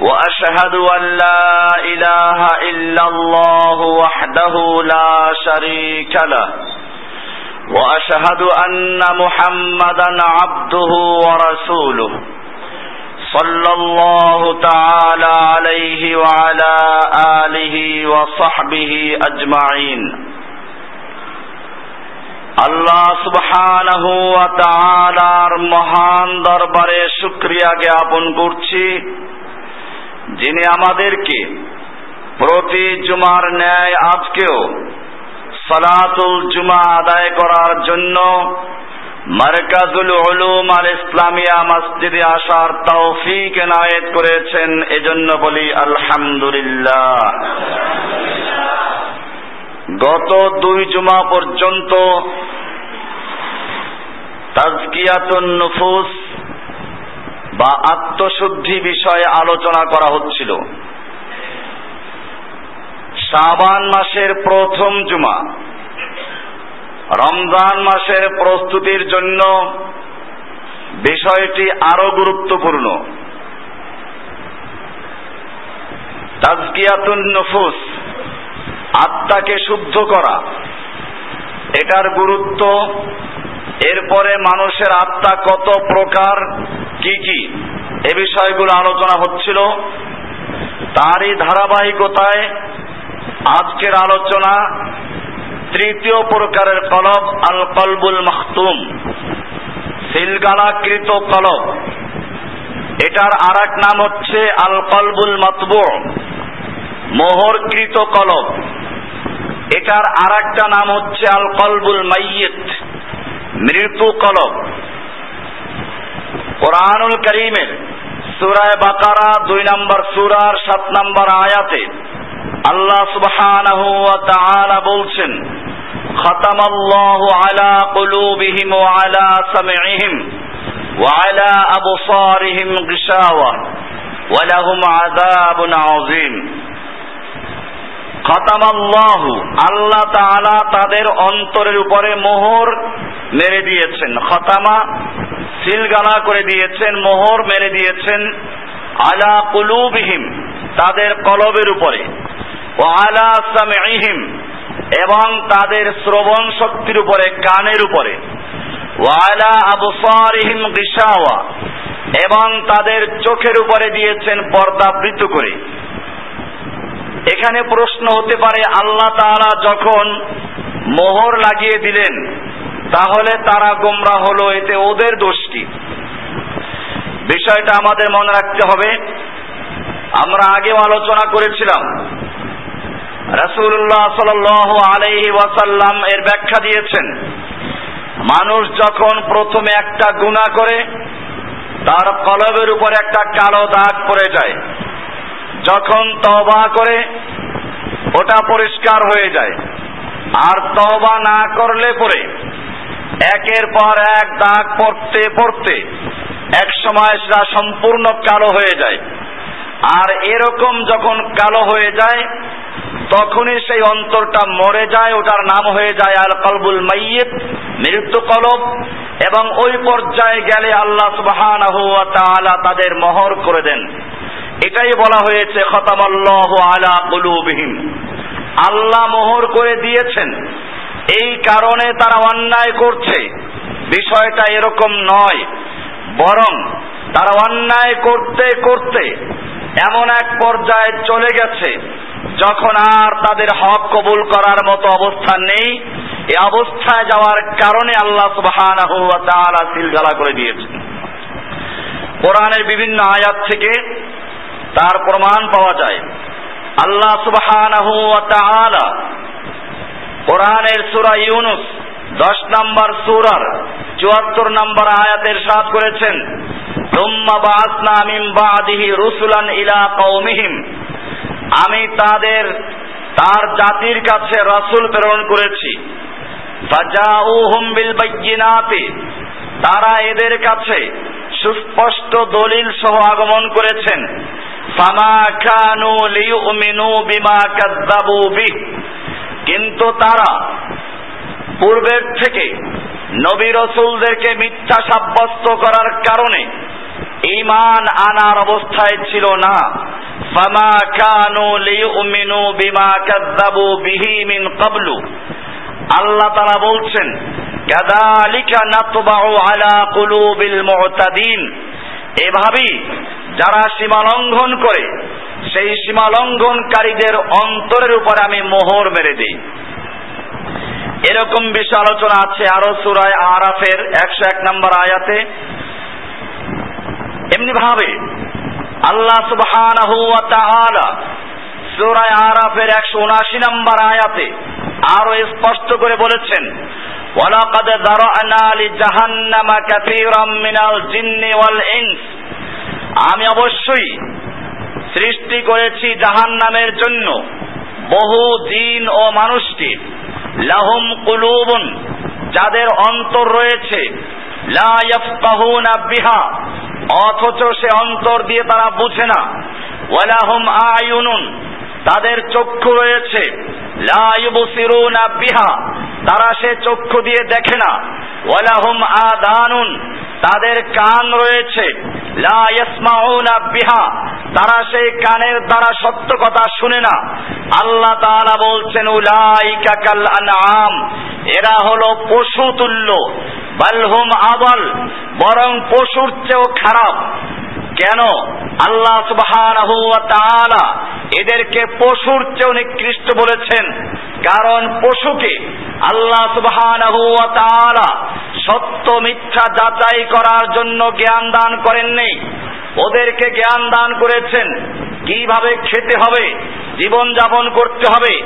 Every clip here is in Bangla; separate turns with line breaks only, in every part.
واشهد ان لا اله الا الله وحده لا شريك له واشهد ان محمدا عبده ورسوله صلى الله تعالى عليه وعلى اله وصحبه اجمعين আল্লাহ সুবহানাহু ওয়া তাআলার মহান দরবারে শুকরিয়া জ্ঞাপন করছি যিনি আমাদেরকে প্রতি জুমার ন্যায় আজকেও সালাতুল জুমা আদায় করার জন্য মার্কাজুল উলুম আল ইসলামিয়া মসজিদে আসার তৌফিক এনায়েত করেছেন, এজন্য বলি আলহামদুলিল্লাহ। গত দুই জুমা পর্যন্ত তাজকিয়াতুন নুফুস বা আত্মশুদ্ধি বিষয়ে আলোচনা করা হচ্ছিল। শাবান মাসের প্রথম জুমা, রমজান মাসের প্রস্তুতির জন্য বিষয়টি আরও গুরুত্বপূর্ণ। তাজকিয়াতুন নফুস, আত্মাকে শুদ্ধ করা, এটার গুরুত্ব এরপরে মানুষের আত্মা কত প্রকার, কি কি? এ বিষয়গুলো আলোচনা হচ্ছিল। তারই ধারাবাহিকতায় আজকের আলোচনা তৃতীয় প্রকারের কলব আল কলবুল মাহতুম সিলগালাকৃত কলব। এটার আর নাম হচ্ছে আল কলবুল মাতবু। মোহরকৃত কলব। এটার আর নাম হচ্ছে আল কলবুল মাইয়িত। মৃত্যু কলব কোরআনুল করিমের সুরায় বাকারা দুই নম্বর সুরার সাত নম্বর আয়াতে আল্লাহ সুবহানাহু ওয়া তাআলা বলছেন খতামাল্লাহু আলা কুলুবিহিম ওয়া আলা সামঈহিম ওয়া আলা আবসারিহিম গিশাওয়া ওয়া লাহুম আযাবুন আযীম খতামাল্লাহু। আল্লাহ তাআলা তাদের অন্তরের উপরে মোহর মেরে দিয়েছেন। খতামা সিলগালা করে দিয়েছেন, মোহর মেরে দিয়েছেন আলা কুলুবিহিম, তাদের কলবের উপরে। ও আলা সামিহিম এবং তাদের শ্রবণ শক্তির উপরে, কানের উপরে। ওয়ালা আবসারিহিম গিশাওয়া, এবং তাদের চোখের উপরে দিয়েছেন পর্দাবৃত করে। এখানে প্রশ্ন হতে পারে, আল্লাহ তাআলা যখন মোহর লাগিয়ে দিলেন, তাহলে তারা গোমরা হলো, এতে ওদের দোষ কি? বিষয়টা আমাদের মনে রাখতে হবে। আমরা আগেও আলোচনা করেছিলাম। রাসূলুল্লাহ সাল্লাল্লাহু আলাইহি ওয়াসাল্লাম এর ব্যাখ্যা দিয়েছেন, মানুষ যখন প্রথমে একটা গুনাহ করে, তার কলবের উপর একটা কালো দাগ পড়ে যায়। যখন তবা করে, ওটা পরিষ্কার হয়ে যায়। আর তবা না করলে পরে, একের পর এক দাগ পড়তে পড়তে, এক সময় সেটা সম্পূর্ণ কালো হয়ে যায়। আর এরকম যখন কালো হয়ে যায়, তখনই সেই অন্তরটা মরে যায়, ওটার নাম হয়ে যায় আল কলবুল মাইয়িত, মৃত্যু কলব, এবং ওই পর্যায়ে গেলে আল্লাহ তাআলা তাদের মহর করে দেন। এটাই বলা হয়েছে, খতামাল্লাহু আলা কুলুবিহিম। আল্লাহ মোহর করে দিয়েছেন। এই কারণে তারা অন্যায় করছে। বিষয়টা এরকম নয়। বরং তারা অন্যায় করতে করতে এমন এক পর্যায়ে চলে গেছে, যখন আর তাদের হক কবুল করার মতো অবস্থা নেই। এই অবস্থায় যাওয়ার কারণে আল্লাহ সুবহানাহু ওয়া তাআলা সিলগালা করে দিয়েছেন। কোরআনের বিভিন্ন আয়াত থেকে তার প্রমাণ পাওয়া যায়। আল্লাহ সুবাহ কোরআনের সূরা ইউনুস দশ নম্বর সুরার চুয়াত্তর নম্বর আয়াতের সাথ করেছেন রুসুলান ইলা কৌমিহিম আমি তাদের, তার জাতির কাছে রসুল প্রেরণ করেছি। তারা এদের কাছে সুস্পষ্ট দলিল সহ আগমন করেছেন। ফামা লিউমিনু বিমা কাযযাবু বিহ। কিন্তু তারা পূর্বের থেকে নবী রসুলদেরকে মিথ্যা সাব্যস্ত করার কারণে ইমান আনার অবস্থায় ছিল না। ফামা কানু লিউমিনু বিমা কাযযাবু বিহি মিন ক্বাবলু আল্লাহ তাআলা বলছেন, কাযালিকা নাতবাউ আলা কুলুবিল মুতাদিন। এভাবেই যারা সীমা লঙ্ঘন করে, সেই সীমা লঙ্ঘনকারীদের অন্তরের উপর আমি মোহর মেরে দিই। এরকম বিষয় আলোচনা আছে আরও সুরায় আরাফের একশো এক নম্বর আয়াতে। এমনি ভাবে আল্লাহ তাআলা সূরায়ে আরাফের 179 নম্বর আয়াতে আরও স্পষ্ট করে বলেছেন, ওয়ালাকাদ দারানা লিজাহান্নামা কাসীরাম মিনাল জিন্নি ওয়াল ইনস। আমি অবশ্যই সৃষ্টি করেছি জাহান্নামের জন্য বহু জিন ও মানুষকে। লাহুম কুলুবুন, যাদের অন্তর রয়েছে। বিহা, অথচ সে অন্তর দিয়ে তারা বুঝে না। ওয়ালাহুম আয়ুনুন, তাদের চক্ষু রয়েছে। বিহা, তারা সে চক্ষু দিয়ে দেখে না। ওয়ালাহুম আদানুন, তাদের কান রয়েছে। বিহা। তারা সেই কানের দ্বারা সত্য কথা শুনে না। আল্লাহ তারা বলছেন উলাই কাকাল আনআম। এরা হলো পশু তুল্য বালহুম আবল বরং পশুর চেয়েও খারাপ। কেন? আল্লাহ তাআলা এদেরকে পশুর চেয়েও নিকৃষ্ট বলেছেন। কারণ পশুকে আল্লাহ তাআলা সত্য মিথ্যা যাচাই করার জন্য জ্ঞান দান করেননি। ওদেরকে জ্ঞান দান করেছেন। কীভাবে খেতে হবে জীবন যাপন করতে হবে,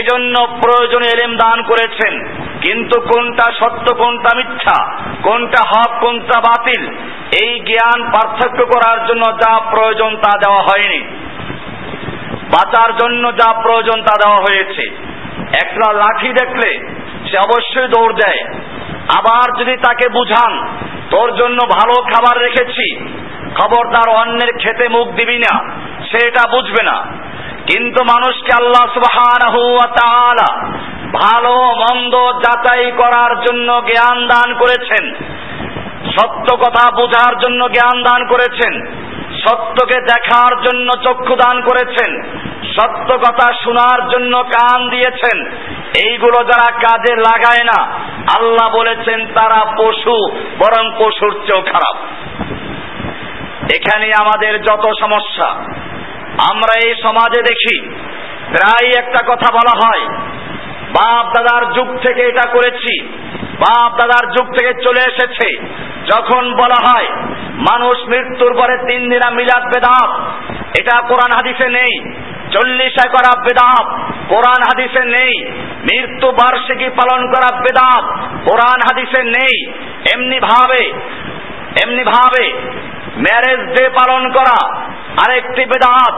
এজন্য প্রয়োজনে এলেম দান করেছেন। কিন্তু কোনটা সত্য, কোনটা মিথ্যা, কোনটা হক, কোনটা বাতিল, এই জ্ঞান পার্থক্য করার জন্য যা প্রয়োজন তা দেওয়া হয়নি। বাঁচার জন্য যা প্রয়োজন তা দেওয়া হয়েছে। একটা লাঠি দেখলে সে অবশ্যই দৌড় দেয়। আবার যদি তাকে বুঝান, তোর জন্য ভালো খাবার রেখেছি, খবরদার অন্যের খেতে মুখ দিবি না, সে এটা বুঝবে না। কিন্তু মানুষকে আল্লাহ তাআলা ভালো মন্দ যাচাই করার জন্য জ্ঞান দান করেছেন। সত্য কথা বোঝার জন্য জ্ঞান দান করেছেন। সত্যকে দেখার জন্য চক্ষু দান করেছেন। সত্য কথা শোনার জন্য কান দিয়েছেন। এইগুলো যারা কাজে লাগায় না, আল্লাহ বলেছেন তারা পশু, বরং পশুর চেয়েও খারাপ। এখানে আমাদের যত সমস্যা আমরা এই সমাজে দেখি প্রায় একটা কথা বলা হয়, বাপ দাদার যুগ থেকে এটা করেছি, বাপ দাদার যুগ থেকে চলে এসেছে। যখন বলা হয়, মানুষ মৃত্যুর পরে তিন দিনা মিলাদ বেদাত, এটা কোরআন হাদিসে নেই চল্লিশায় করা বেদাত, কোরআন হাদিসে নেই, মৃত্যু বার্ষিকী পালন করা বেদাত, কোরআন হাদিসে নেই। এমনি ভাবে এমনি ভাবে ম্যারেজ ডে পালন করা আরেকটি বেদাত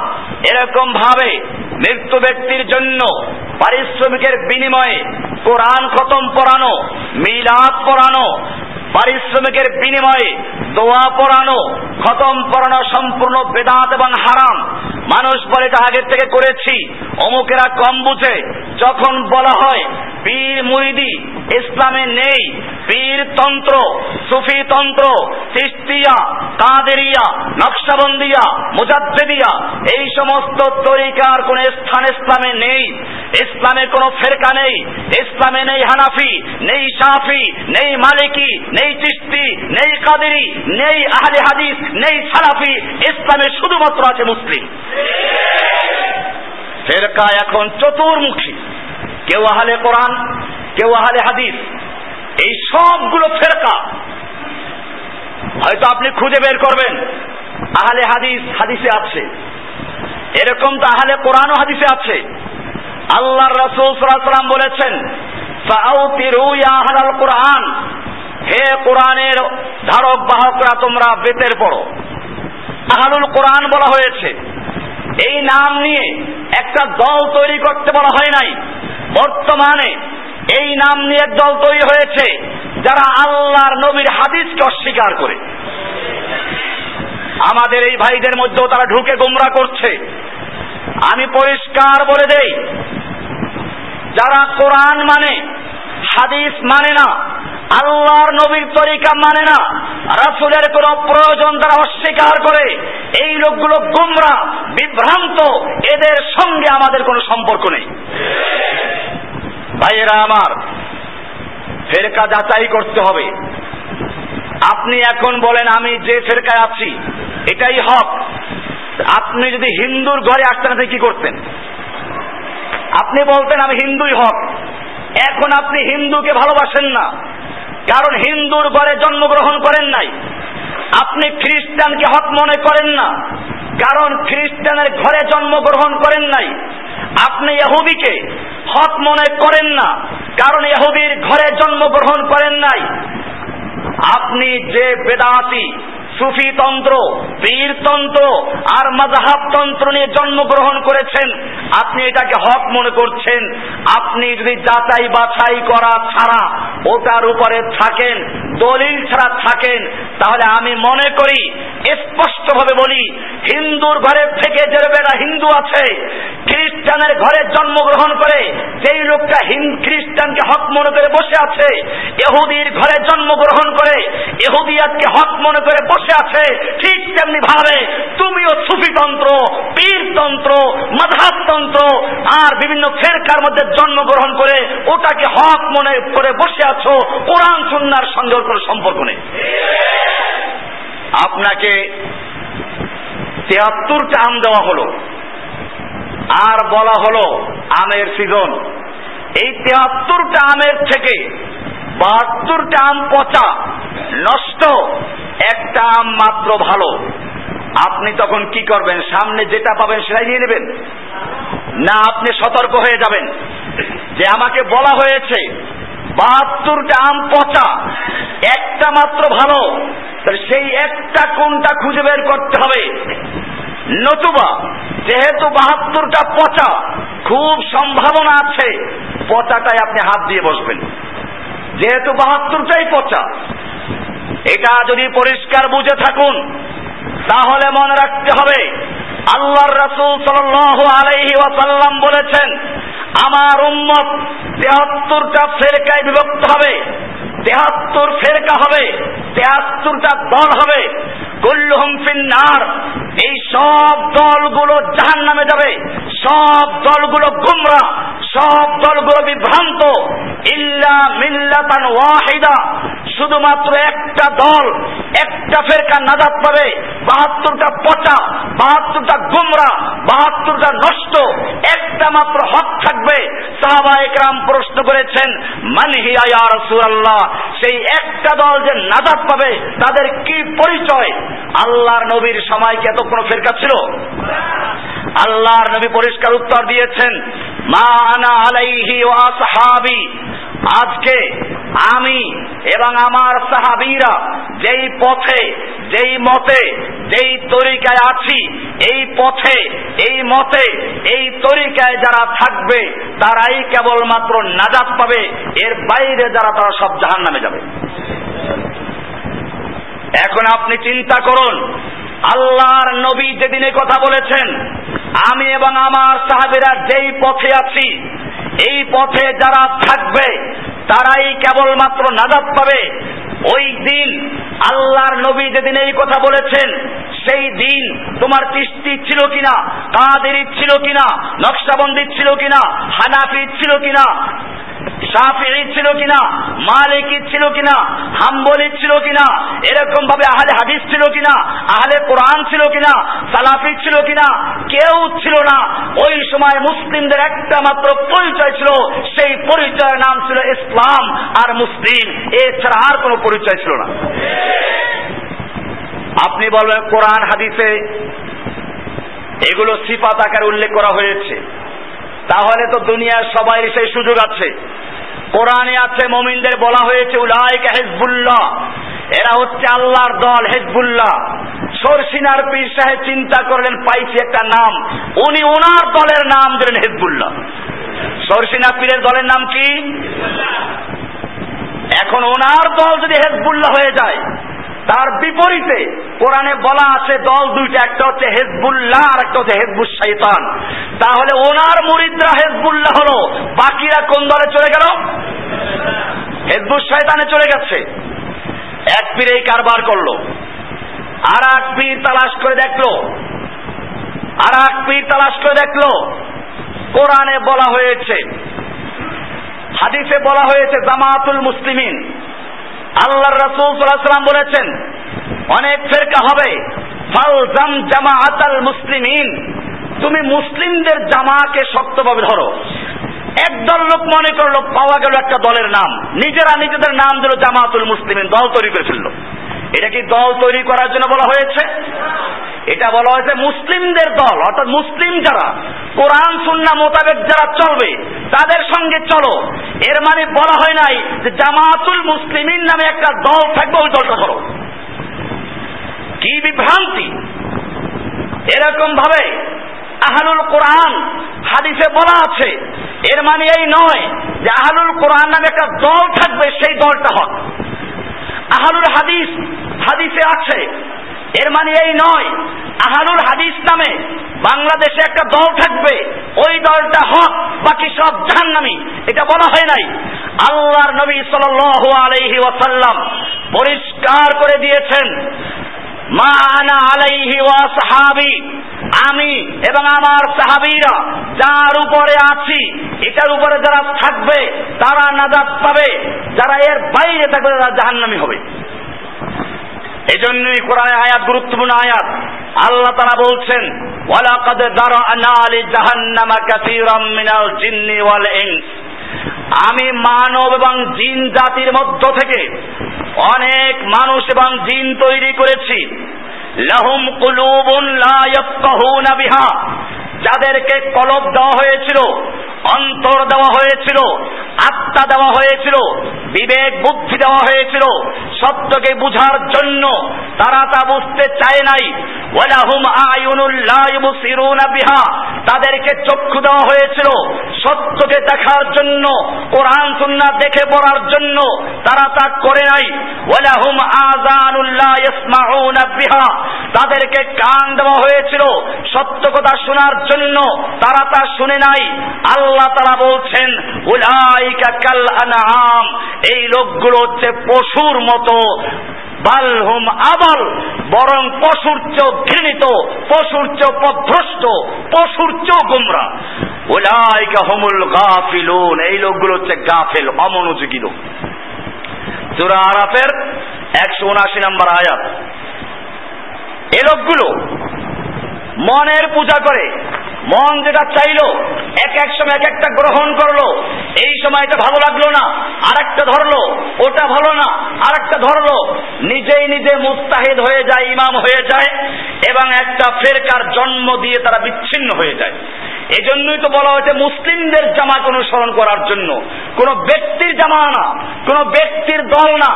এরকম ভাবে মৃত্যু ব্যক্তির জন্য পারিশ্রমিকের বিনিময়ে কোরআন খতম পড়ানো, মিলাদ পড়ানো, পারিশ্রমিকের বিনিময়ে দোয়া পড়ানো, খতম পড়ানো সম্পূর্ণ বেদাত এবং হারাম। মানুষ বলে এটা আগের থেকে করেছি। অমুকেরা কম বুঝে। যখন বলা হয় পীর মুইদি ইসলামে নেই। পীর তন্ত্র, সুফি তন্ত্র তিস্তিয়া কাদেরিয়া, নকশাবন্দিয়া, মুজাদ্দেদিয়া, এই সমস্ত তরিকার কোন স্থান ইসলামে নেই। ইসলামে কোনো ফেরকা নেই। ইসলামে নেই হানাফি, নেই সাফি নেই মালিকি, নেই চিস্তি নেই কাদেরি, নেই আহলে হাদিস, নেই সালাফি। ইসলামে শুধুমাত্র আছে মুসলিম। ফেরকা এখন চতুর্মুখী। কেউ আহলে কোরআন, কেউ আহলে হাদিস, এই সবগুলো ফেরকা। হয়তো আপনি খুঁজে বের করবেন, আহলে হাদিস হাদিসে আছে। এরকম তো আহলে কোরআনও হাদিসে আছে। আল্লাহর রাসূল আলাইহি বলেছেন কোরআন। হে কোরআনের ধারক, বাহকরা, তোমরা বেতের পড়ো। আহলুল কোরআন বলা হয়েছে, এই নাম নিয়ে একটা দল তৈরি করতে বলা হয় নাই। বর্তমানে এই নাম নিয়ে দল তৈরি হয়েছে যারা আল্লাহর নবীর হাদিসকে অস্বীকার করে। আমাদের এই ভাইদের মধ্যেও তারা ঢুকে গোমরা করছে। আমি পরিষ্কার বলে দেই, যারা কোরআন মানে হাদিস মানে না, আল্লাহর নবীর তরিকা মানে না, রাসুলের কোন প্রয়োজন তারা অস্বীকার করে, এই লোকগুলো গুমরা, বিভ্রান্ত, এদের সঙ্গে আমাদের কোনো সম্পর্ক নেই। ভাইয়েরা আমার, ফেরকা যাচাই করতে হবে। আপনি এখন বলেন, আমি যে ফেরকায় আছি, এটাই হক। আপনি যদি হিন্দুর ঘরে আসতেন কি করতেন? আপনি বলতেন, আমি হিন্দুই হক। এখন আপনি হিন্দুকে ভালোবাসেন না, কারণ হিন্দুর ঘরে জন্মগ্রহণ করেন নাই। আপনি খ্রিস্টানকে হক মনে করেন না, কারণ খ্রিস্টানের ঘরে জন্মগ্রহণ করেন নাই। আপনি ইহুদিকে হক মনে করেন না, কারণ ইহুদির ঘরে জন্মগ্রহণ করেন নাই। আপনি যে বেদাতি সুফি তন্ত্র পীরতন্ত্র আর মাজাহাব তন্ত্র নিয়ে জন্মগ্রহণ করেছেন। আপনি এটাকে হক মনে করছেন। আপনি যদি যাচাই বাছাই করা ছাড়া ওটার উপরে থাকেন, দলিল ছাড়া থাকেন, তাহলে আমি মনে করি, স্পষ্টভাবে বলি, হিন্দুর ঘরে থেকে যে বেড়া হিন্দু আছে, খ্রিস্টানের ঘরে জন্মগ্রহণ করে, যেই লোকটা খ্রিস্টানকে হক মনে করে বসে আছে এহুদির ঘরে জন্মগ্রহণ করে এহুদিয়াতকে হক মনে করে বসে আছে, ঠিক তেমনি ভাবে তুমিও সুফিতন্ত্র পীরতন্ত্র মাধাবতন্ত্র আর বিভিন্ন ফেরকার মধ্যে জন্মগ্রহণ করে ওটাকে হক মনে করে বসে আছো, কোরআন, সুন্নার সঙ্গে কোনো সম্পর্ক নেই। আপনাকে তেহাত্তরটা আম দেওয়া হলো। আর বলা হলো আমের সিজন এই তেহাত্তরটা আমের থেকে বাহাত্তরটা আম পচা, নষ্ট একটা আম মাত্র ভালো। আপনি তখন কি করবেন? সামনে যেটা পাবেন সেটাই নিয়ে নেবেন। না, আপনি সতর্ক হয়ে যাবেন। যে আমাকে বলা হয়েছে বাহাত্তরটা আম পচা, একটা মাত্র ভালো সেই একটা কোনটা খুঁজে বের করতে হবে? নতুবা, যেহেতু বাহাত্তরটা পচা, খুব সম্ভাবনা আছে, পচাটাই আপনি হাত দিয়ে বসবেন। যেহেতু বাহাত্তরটাই পচা, এটা যদি পরিষ্কার বুঝে থাকুন, তাহলে মনে রাখতে হবে, আল্লাহর রাসূল সাল্লাল্লাহু আলাইহি ওয়াসাল্লাম বলেছেন, আমার উম্মত তেহাত্তরটা ফেরকায় বিভক্ত হবে, তেহাত্তর ফেরকা হবে, তেহাত্তরটা দল হবে, কুল্লুহুম ফিন্নার এই সব দলগুলো জাহান নামে যাবে। সব দলগুলো গুমরা, সব দলগুলো বিভ্রান্ত। ইল্লা মিল্লাতান ওয়াহিদা। শুধুমাত্র একটা দল, একটা ফেরকা নাজাত পাবে, বাহাত্তরটা পচা, বাহাত্তরটা গুমরা, বাহাত্তরটা নষ্ট, একটা মাত্র হক থাকবে। সাহাবা একরাম প্রশ্ন করেছেন মানহিয়া ইয়া রাসূলুল্লাহ? সেই একটা দল যে নাজাত পাবে, তাদের কি পরিচয়? আল্লাহর নবীর সময় কি এত কোনো ফেরকা ছিল? আল্লাহর নবী পরিষ্কার উত্তর দিয়েছেন, মা আনা আলাইহি ওয়া সাহাবি আজকে আমি এবং আমার সাহাবিরা যেই পথে, যেই মতে, যেই তরিকায় আছি, এই পথে, এই মতে, এই তরিকায় যারা থাকবে, তারাই কেবলমাত্র নাজাত পাবে, এর বাইরে যারা, তারা সব জাহান নামে যাবে। এখন আপনি চিন্তা করুন, আল্লাহর নবী যেদিন কথা বলেছেন, আমি এবং আমার সাহাবিরা যেই পথে আছি এই পথে যারা থাকবে, তারাই কেবলমাত্র নাজাত পাবে। ওই দিন আল্লাহর নবী যেদিন এই কথা বলেছেন সেই দিন তোমার তিস্তি ছিল কিনা কাদেরি ছিল কিনা নকশাবন্দি ছিল কিনা হানাফি ছিল কিনা সাফি ছিল কিনা মালিকি ছিল কিনা হাম্বলি ছিল কিনা এরকম ভাবে আহলে হাদিস ছিল কিনা আহলে কোরআন ছিল কিনা সালাফি ছিল কিনা কেউ ছিল না ওই সময় মুসলিমদের একটা মাত্র পরিচয় ছিল সেই পরিচয়ের নাম ছিল ইসলাম আর মুসলিম এছাড়া আর কোনো পরিচয় ছিল না আপনি বলবেন কোরআন, হাদিসে এগুলো সিফাত আকারে উল্লেখ করা হয়েছে। তাহলে তো দুনিয়ার সবাই সেই সুযোগ আছে। কোরআনে আছে, মমিনদের বলা হয়েছে, উলাইকা হেজবুল্লাহ। এরা হচ্ছে আল্লাহর দল, হেজবুল্লাহ। সরসিনার পীর সাহেব চিন্তা করলেন, পাইছি একটা নাম। উনি ওনার দলের নাম দিলেন হেজবুল্লাহ। সরসিনা পীরের দলের নাম কি? এখন ওনার দল যদি হেজবুল্লাহ হয়ে যায় তার বিপরীতে কোরআনে বলা আছে, দল দুইটা, একটা হচ্ছে হেজবুল্লাহ আর একটা হচ্ছে হেজবুল শৈতান তাহলে ওনার মুরিদরা হেজবুল্লাহ হলো। বাকিরা কোন দলে চলে গেল? হেজবুল শৈতানে চলে গেছে। এক পীর এই কারবার করল। আর এক পীর তালাশ করে দেখল। আর এক পীর তালাশ করে দেখল। কোরআনে বলা হয়েছে, হাদিসে বলা হয়েছে, জামাতুল মুসলিমিন। আল্লাহ রসুল বলেছেন, অনেক ফেরকা হবে। ফালজাম জামাআতাল মুসলিমিন। তুমি মুসলিমদের জামাকে শক্তভাবে ধরো। একদল লোক মনে করল পাওয়া গেল একটা দলের নাম। নিজেরা নিজেদের নাম দিল জামাতুল মুসলিমিন, দল তৈরি করে ফেলল। এটা কি দল তৈরি করার জন্য বলা হয়েছে? এটা বলা হয়েছে মুসলিমদের দল, অর্থাৎ মুসলিম যারা, কোরআন সুন্না মোতাবেক যারা চলবে, তাদের সঙ্গে চলো। এর মানে বলা হয় নাই যে জামাতুল মুসলিমিন নামে একটা দল থাকবে, ওই দলটা ধরো। কি বিভ্রান্তি? এরকম ভাবে আহলুল কোরআন হাদিসে বলা আছে, এর মানে এই নয় যে আহলুল কোরআন নামে একটা দল থাকবে, সেই দলটা হক। আহলুল হাদিস, হাদিসে আছে। এর মানে এই নয় আহারুর হাদিস নামে বাংলাদেশে একটা দল থাকবে। ওই দলটা হক, বাকি সব জাহান্নামি। এটা বলা হয় নাই। আল্লাহর নবী সাল আলাইহি ওয়াসাল্লাম পরিষ্কার করে দিয়েছেন মা আনা আলাইহি ওয়া সাহাবি, আমি এবং আমার সাহাবিরা যার উপরে আছি, এটার উপরে যারা থাকবে, তারা নাজাত পাবে, যারা এর বাইরে থাকবে, তারা জাহান্নামি হবে। এজন্যই কোরআনে আয়াত, গুরুত্বপূর্ণ আয়াত, আল্লাহ তারা বলছেন, ওয়ালাকাদ দারানা লি জাহান্নামা কাসীরাম মিনাল জিন্নি ওয়াল ইনস। আমি মানব এবং জিন জাতির মধ্য থেকে অনেক মানুষ এবং জিন তৈরি করেছি। লাহুম কুলুবুন লা বিহা। যাদেরকে কলব দেওয়া হয়েছিল অন্তর দেওয়া হয়েছিল, আত্মা দেওয়া হয়েছিল, বিবেক বুদ্ধি দেওয়া হয়েছিল, সত্যকে বুঝার জন্য তারা তা বুঝতে চায় নাই। ওয়ালাহুম আয়ুনুল লা ইউবসিরুনা বিহা। তাদেরকে চক্ষু দেওয়া হয়েছিল সত্যকে দেখার জন্য, কোরআন, সুন্নাহ দেখে পড়ার জন্য তারা তা করে নাই। ওয়ালাহুম আযানুল লা ইয়াসমাউনা বিহা। তাদেরকে কান দেওয়া হয়েছিল সত্য কথা শোনার জন্য তারা তা শুনে নাই। আল্লাহ তারা বলছেন, উলাইকা কাল আনআম, এই লোকগুলো হচ্ছে পশুর মতো। বালহুম আবাল, বরং পশুর চেয়েও ঘৃণিত, পশুর চেয়েও পথভ্রষ্ট পশুর চেয়েও গুমরা। উলাইকা হুমুল গাফিলুন, এই লোকগুলো হচ্ছে গাফেল, অমনোযোগী লোক। সূরা আরাফের একশো উনাশি নম্বর আয়াত। এ লোকগুলো মনের পূজা করে মন যেটা চাইলো, এক এক সময় এক একটা গ্রহণ করল, এই সময় এটা ভালো লাগল না, আরেকটা ধরলো, ওটা ভালো না, আরেকটা ধরলো, নিজেই নিজে মুস্তাহিদ হয়ে যায়, ইমাম হয়ে যায়, এবং একটা ফেরকার জন্ম দিয়ে তারা বিচ্ছিন্ন হয়ে যায়। এই জন্যই তো বলা হয়েছে মুসলিমদের জামাত অনুসরণ করার জন্য। কোন ব্যক্তির জামা না, কোন ব্যক্তির দল না।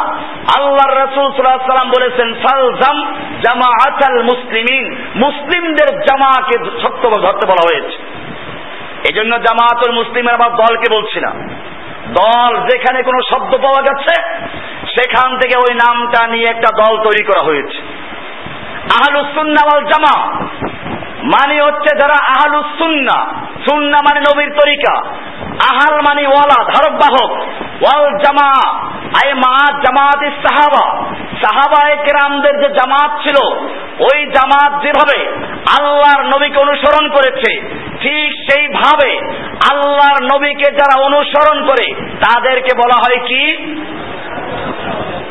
আল্লাহ রসুল সাল্লাম বলেছেন, সালজাম জামা আচাল মুসলিমিন। মুসলিমদের জামাকে শক্ত ধরতে বলা হয়েছে। এই জন্য মুসলিমের আবার দলকে বলছি না দল যেখানে কোনো শব্দ পাওয়া যাচ্ছে সেখান থেকে ওই নামটা নিয়ে একটা দল তৈরি করা হয়েছে। আহলুসুন্না ওয়াল জামা মানে হচ্ছে যারা আহলুস সুন্না। সুন্না মানে নবীর তরিকা। আহাল মানে ওয়ালা, ধারক বাহক। ওয়াল জামা আই মা জামাত সাহাবা। সাহাবা কেরামদের যে জামাত ছিল, ওই জামাত যেভাবে আল্লাহর নবীকে অনুসরণ করেছে, ঠিক সেইভাবে আল্লাহর নবীকে যারা অনুসরণ করে, তাদেরকে বলা হয় কি?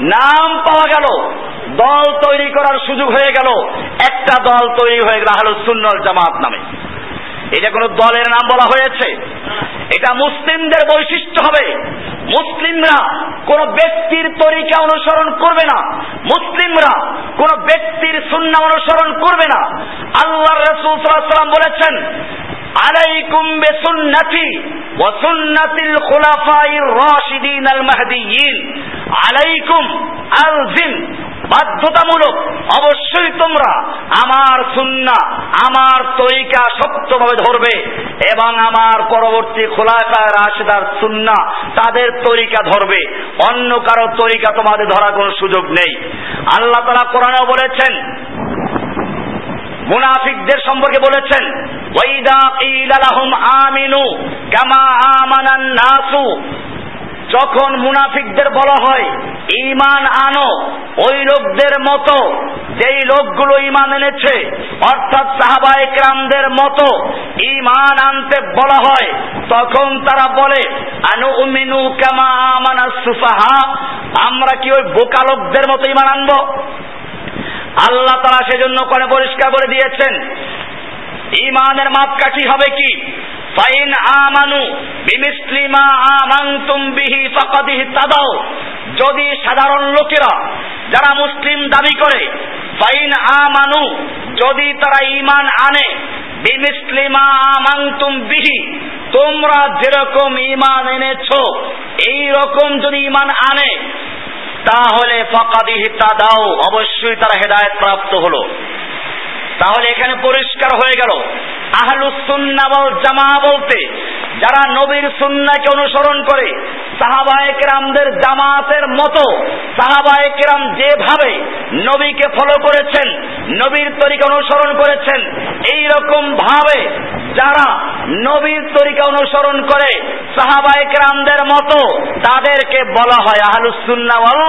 নাম পাওয়া গেল, দল তৈরি করার সুযোগ হয়ে গেল, একটা দল তৈরি হয়ে গেল আহলুস জামাত নামে। এটা কোন দলের নাম বলা হয়েছে। এটা মুসলিমদের বৈশিষ্ট্য হবে। মুসলিমরা কোন ব্যক্তির তরিকা অনুসরণ করবে না। মুসলিমরা কোন ব্যক্তির সুন্না অনুসরণ করবে না। আল্লাহ রসুল সাল্লাম বলেছেন, আলাইকুম বেসুন্নতি ওয়াসুন্নাতিল খুলাফাইর রাশিদিন আল মাহদিয়িন আলাইকুম আলজিম বাধ্যতামূলক অবশ্যই তোমরা আমার সুন্না, আমার তরিকা শক্তভাবে ধরবে এবং আমার পরবর্তী খোলাফায় রাশেদার সুন্না তাদের তরিকা ধরবে। অন্য কারও তরিকা তোমাদের ধরার কোনো সুযোগ নেই। আল্লাহ তারা কোরআনেও বলেছেন, মুনাফিকদের সম্পর্কে বলেছেন, ওয়াইদা কিলা লাহুম আমিনু কামা আমানান নাসু যখন মুনাফিকদের বলা হয় ইমান আনো, ওই লোকদের মতো, যেই লোকগুলো ইমান এনেছে, অর্থাৎ সাহাবা একরামদের মতো ইমান আনতে বলা হয়, তখন তারা বলে, আনু উমিনু কামা আমানা সুফাহা, আমরা কি ওই বোকা লোকদের মতো ইমান আনব? আল্লাহ তারা সেজন্য করে পরিষ্কার করে দিয়েছেন ইমানের মাপকাঠি হবে কি? ফাইন আমানু বিমিসলিমা আমানতুম বিহি ফাকাদিহি তাদাও যদি সাধারণ লোকেরা যারা মুসলিম দাবি করে, ফাইন আমানু, যদি তারা ইমান আনে, বিমিসলিমা আমানতুম বিহি, তোমরা যেরকম ইমান এনেছো এই রকম যদি ইমান আনে, তাহলে ফাকাদিহি তাদাও অবশ্যই তারা হেদায়েত প্রাপ্ত হলো। তাহলে এখানে পরিষ্কার হয়ে গেল। আহলুস জামা বলতে, যারা নবীর সুন্নাহকে অনুসরণ করে, সাহাবায়ে কেরামদের জামাতের মতো, সাহাবায়ে কেরাম যেভাবে নবীকে ফলো করেছেন, নবীর তরিকা অনুসরণ করেছেন এই রকম ভাবে যারা নবীর তরিকা অনুসরণ করে, সাহাবায়ে কেরামদের মতো, তাদেরকে বলা হয় আহলুস সুন্নাহ ওয়াল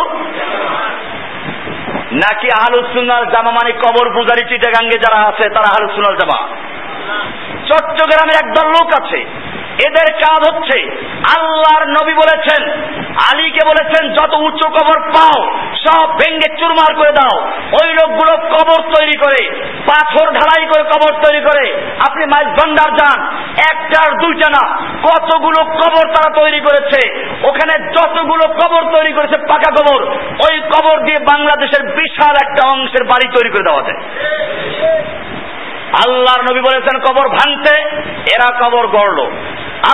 নাকি আহলুসুন্নাল জামা মানে কবর পূজারি, চিটাগাঙ্গে যারা আছে, তারা আহলুসুন্নাল জামা চট্টগ্রামের একদল লোক আছে। এদের কাজ হচ্ছে আল্লাহর নবী বলেছেন, আলীকে বলেছেন, যত উঁচু কবর পাও, সব ভেঙ্গে চুরমার করে দাও। ওই লোকগুলো কবর তৈরি করে, পাথর ঢালাই করে কবর তৈরি করে। আপনি মাইজ ভান্ডার যান একটার দুইটা না, কতগুলো কবর তারা তৈরি করেছে। ওখানে যতগুলো কবর তৈরি করেছে পাকা কবর, ওই কবর দিয়ে বাংলাদেশের বিশাল একটা অংশের বাড়ি তৈরি করে দেওয়া যায় আল্লাহর নবী বলেছেন, কবর ভাঙতে, এরা কবর গড়ল।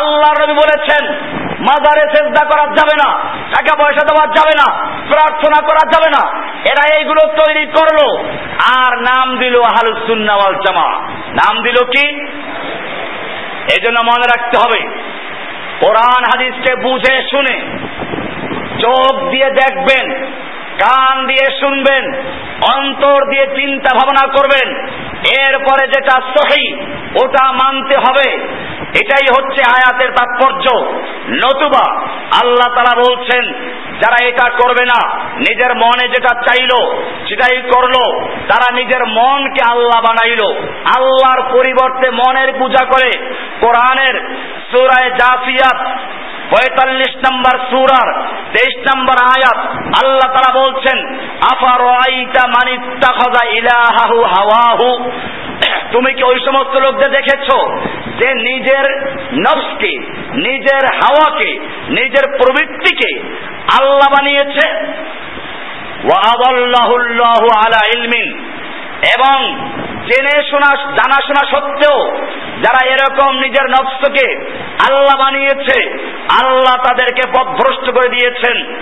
আল্লাহর নবী বলেছেন, মাজারে চেষ্টা করা যাবে না, টাকা পয়সা দেওয়া যাবে না, প্রার্থনা করা যাবে না, এরা এইগুলো তৈরি করল। আর নাম দিল আহলুসুন্নাওয়াল জামা নাম দিল কি? এই জন্য মনে রাখতে হবে, কোরআন হাদিসকে বুঝে শুনে, চোখ দিয়ে দেখবেন কান দিয়ে শুনবেন, অন্তর দিয়ে চিন্তা ভাবনা করবেন, এরপরে যেটা সহি, ওটা মানতে হবে। এটাই হচ্ছে আয়াতের তাৎপর্য। নতুবা আল্লাহ তারা বলছেন, যারা এটা করবে না, নিজের মনে যেটা চাইলো, সেটাই করল। তারা নিজের মনকে আল্লাহ বানাইলো। আল্লাহর পরিবর্তে মনের পূজা করে। কোরআনের সুরায় জাফিয়াত পঁয়তাল্লিশ নম্বর সুরার তেইশ নম্বর আয়াত, আল্লাহ তারা বলছেন হাওয়াহু? তুমি কি ওই সমস্ত লোকদের দেখেছ যে নিজের নফসকে, নিজের হাওয়াকে, নিজের প্রবৃত্তিকে আল্লাহ বানিয়েছে? আলা ইলমিন। এবং জেনে শোনা, জানা শোনা সত্ত্বেও যারা এরকম নিজের নফসকে আল্লাহ বানিয়েছে, আল্লাহ তাদেরকে পথভ্রষ্ট করে দিয়েছেন।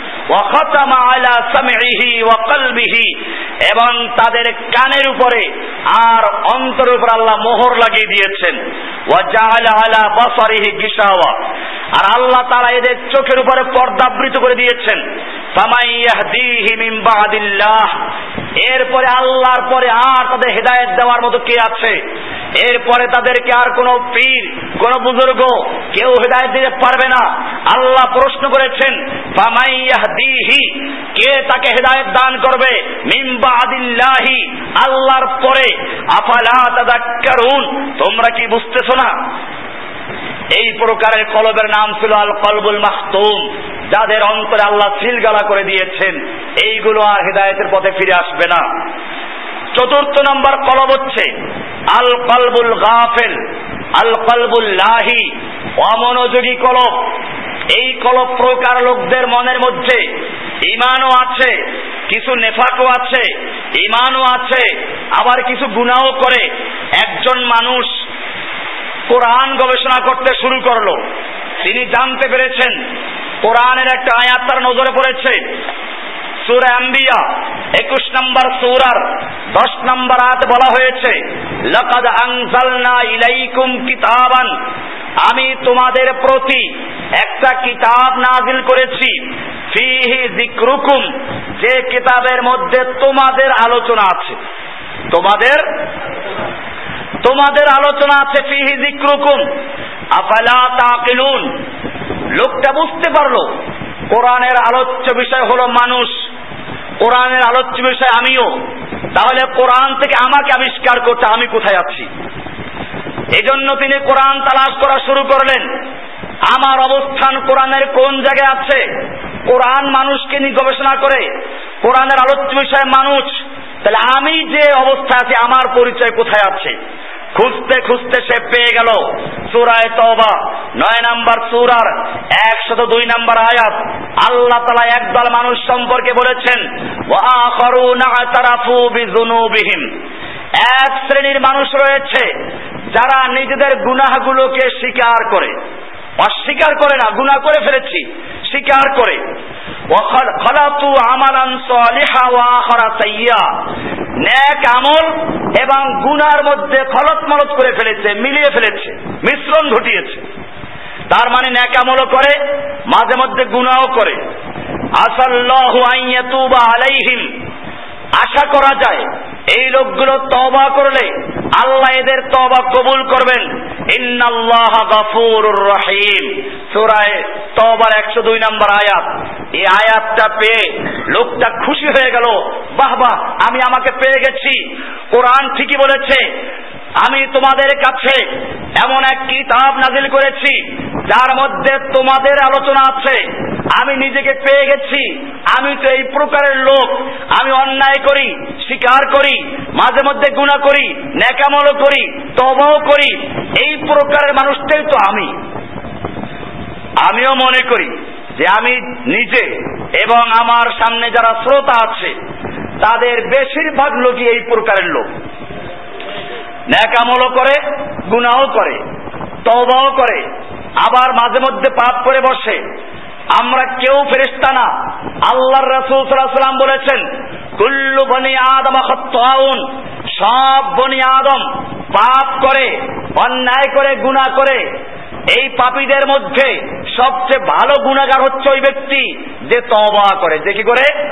এবং তাদের কানের উপরে আর অন্তর উপর আল্লাহ মোহর লাগিয়ে দিয়েছেন। আর আল্লাহ তারা এদের চোখের উপরে পর্দাবৃত করে দিয়েছেন। এরপরে আল্লাহর পরে আর তাদের হেদায়েত দেওয়ার মতো কে আছে? এরপরে তাদেরকে আর কোনো পীর, কোন বুজুর্গ কেউ হেদায়েত দিতে পারবে না। আল্লাহ প্রশ্ন করেছেন কে তাকে হেদায়েত দান করবে? মিম্বা আদিল্লাহি আল্লাহর পরে, আফালা তাদাক্কারুন, তোমরা কি বুঝতেছো না? এই প্রকারের কলবের নাম ছিল আল কলবুল মাহতুম যাদের অন্তরে আল্লাহ সিলগালা করে দিয়েছেন। এইগুলো আর হেদায়েতের পথে ফিরে আসবে না। চতুর্থ নম্বর কলব হচ্ছে আল কলবুল গাফেল আল কলবুল লাহি, অমনোযোগী কলব। এই কলব প্রকার লোকদের মনের মধ্যে ইমানও আছে, কিছু নেফাকও আছে, ইমানও আছে, আবার কিছু গুণাও করে। একজন মানুষ কোরআন গবেষণা করতে শুরু করল। তিনি জানতে পেরেছেন, কোরআনের একটা আয়াত তার নজরে পড়েছে। সুরা আম্বিয়া, একুশ নম্বর সুরার দশ নম্বর আয়াত বলা হয়েছে, লাকাদ আনজালনা ইলাইকুম কিতাবান। আমি তোমাদের প্রতি একটা কিতাব নাজিল করেছি, ফিহি জিক্রুকুম যে কিতাবের মধ্যে তোমাদের আলোচনা আছে। তোমাদের তোমাদের আলোচনা আছে আফালা লোকটা বুঝতে পারল, কোরআনের আলোচ্য বিষয় হলো মানুষ, কোরআনের আলোচ্য বিষয় আমিও। তাহলে কোরআন থেকে আমাকে আবিষ্কার করতে আমি কোথায় আছি? এজন্য তিনি কোরআন তালাশ করা শুরু করলেন। আমার অবস্থান কোরআনের কোন জায়গায় আছে? কোরআন মানুষকে নিয়ে গবেষণা করে, কোরআনের আলোচ্য বিষয় মানুষ। তাহলে আমি যে অবস্থা আছি, আমার পরিচয় কোথায় আছে? খুঁজতে খুঁজতে সে পেয়ে গেল। সুরায় তবা নয় নাম্বার সুরার, একশত দুই নাম্বার আয়াত। আল্লাহ তালা একদল মানুষ সম্পর্কে বলেছেন বিহীন এক শ্রেণির মানুষ রয়েছে, যারা নিজেদের গুনাহগুলোকে স্বীকার করে। অস্বীকার করে না, গুনাহ করে ফেলেছি। স্বীকার করে। ন্যাক আমল এবং গুনার মধ্যে খলত মলত করে ফেলেছে, মিলিয়ে ফেলেছে, মিশ্রণ ঘটিয়েছে। তার মানে ন্যাক আমলও করে, মাঝে মধ্যে গুনাও করে। আসাল্লাহু আইয়াতুবা আলাইহিম। আশা করা যায়, এই লোকগুলো তবা করলে আল্লাহ এদের তবা কবুল করবেন। ইন্নাল্লাহ গাফুর রহিম। সুরায় তবার 102 নম্বর আয়াত। এই আয়াতটা পেয়ে লোকটা খুশি হয়ে গেল, বাহ বাহ, আমি আমাকে পেয়ে গেছি। কোরআন ঠিকই বলেছে আমি তোমাদের কাছে এমন এক কিতাব নাজিল করেছি, যার মধ্যে তোমাদের আলোচনা আছে। আমি নিজেকে পেয়ে গেছি। আমি তো এই প্রকারের লোক। আমি অন্যায় করি স্বীকার করি, মাঝে মধ্যে গুণা করি, ন্যাকামলও করি, তবাও করি। এই প্রকারের মানুষটাই তো আমি। আমিও মনে করি যে আমি নিজে এবং আমার সামনে যারা শ্রোতা আছে, তাদের বেশিরভাগ লোকই এই প্রকারের লোক। ন্যাকামলও করে গুনাও করে তবাও করে, আবার মাঝে মধ্যে পাপ করে বসে। আমরা কেউ ফেরিস্তা না। আল্লাহর রাসূল সাল্লাম বলেছেন, কুল্লু বনি আদম আউন সব বনি আদম পাপ করে, অন্যায় করে, গুনাহ করে। এই পাপীদের মধ্যে সবচেয়ে ভালো গুণাগার হচ্ছে ওই ব্যক্তি যে তবা করে। যে কি করে?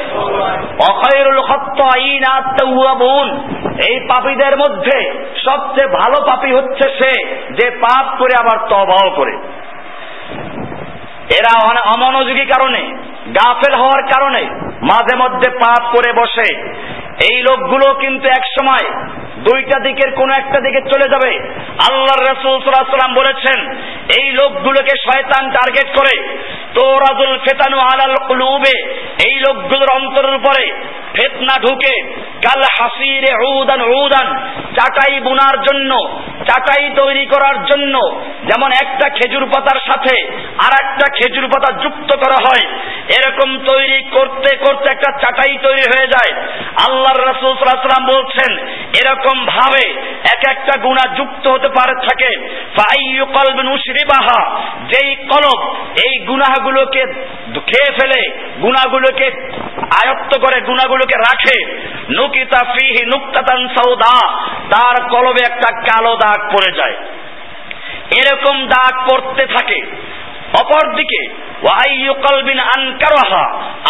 এই পাপীদের মধ্যে সবচেয়ে ভালো পাপী হচ্ছে সে যে পাপ করে আবার তবাও করে। এরা অমনোযোগী কারণে, গাফেল হওয়ার কারণে মাঝে মধ্যে পাপ করে বসে। এই লোকগুলো কিন্তু এক সময় দুইটা দিকের কোন একটা দিকে চলে যাবে। আল্লাহ রসুল সাল্লাম বলেছেন, এই লোকগুলোকে শয়তান টার্গেট করে। তো রাজুল ফেতানু আলাল কুলুবে, এই লোকগুলোর অন্তরের উপরে ফেতনা ঢুকে, কাল হাসিরে উদান উদান, চাটাই বোনার জন্য, চাটাই তৈরি করার জন্য, যেমন একটা খেজুর পাতার সাথে আর একটা খেজুর পাতা যুক্ত করা হয়, এরকম তৈরি করতে করতে একটা চাটাই তৈরি হয়ে যায়। আল্লাহর রসুল সাল্লাম বলছেন, এরকম ভাবে এক একটা গুণা যুক্ত হতে পারে থাকে। যেই কলব এই গুনাহগুলোকে খেয়ে ফেলে গুনাগুলোকে আয়ত্ত করে গুনাগুলোকে রাখে, নুকিতা ফিহি নুক্তাতান সৌদা তার কলবে একটা কালো দাগ পড়ে যায়। এরকম দাগ পড়তে থাকে। অপরদিকে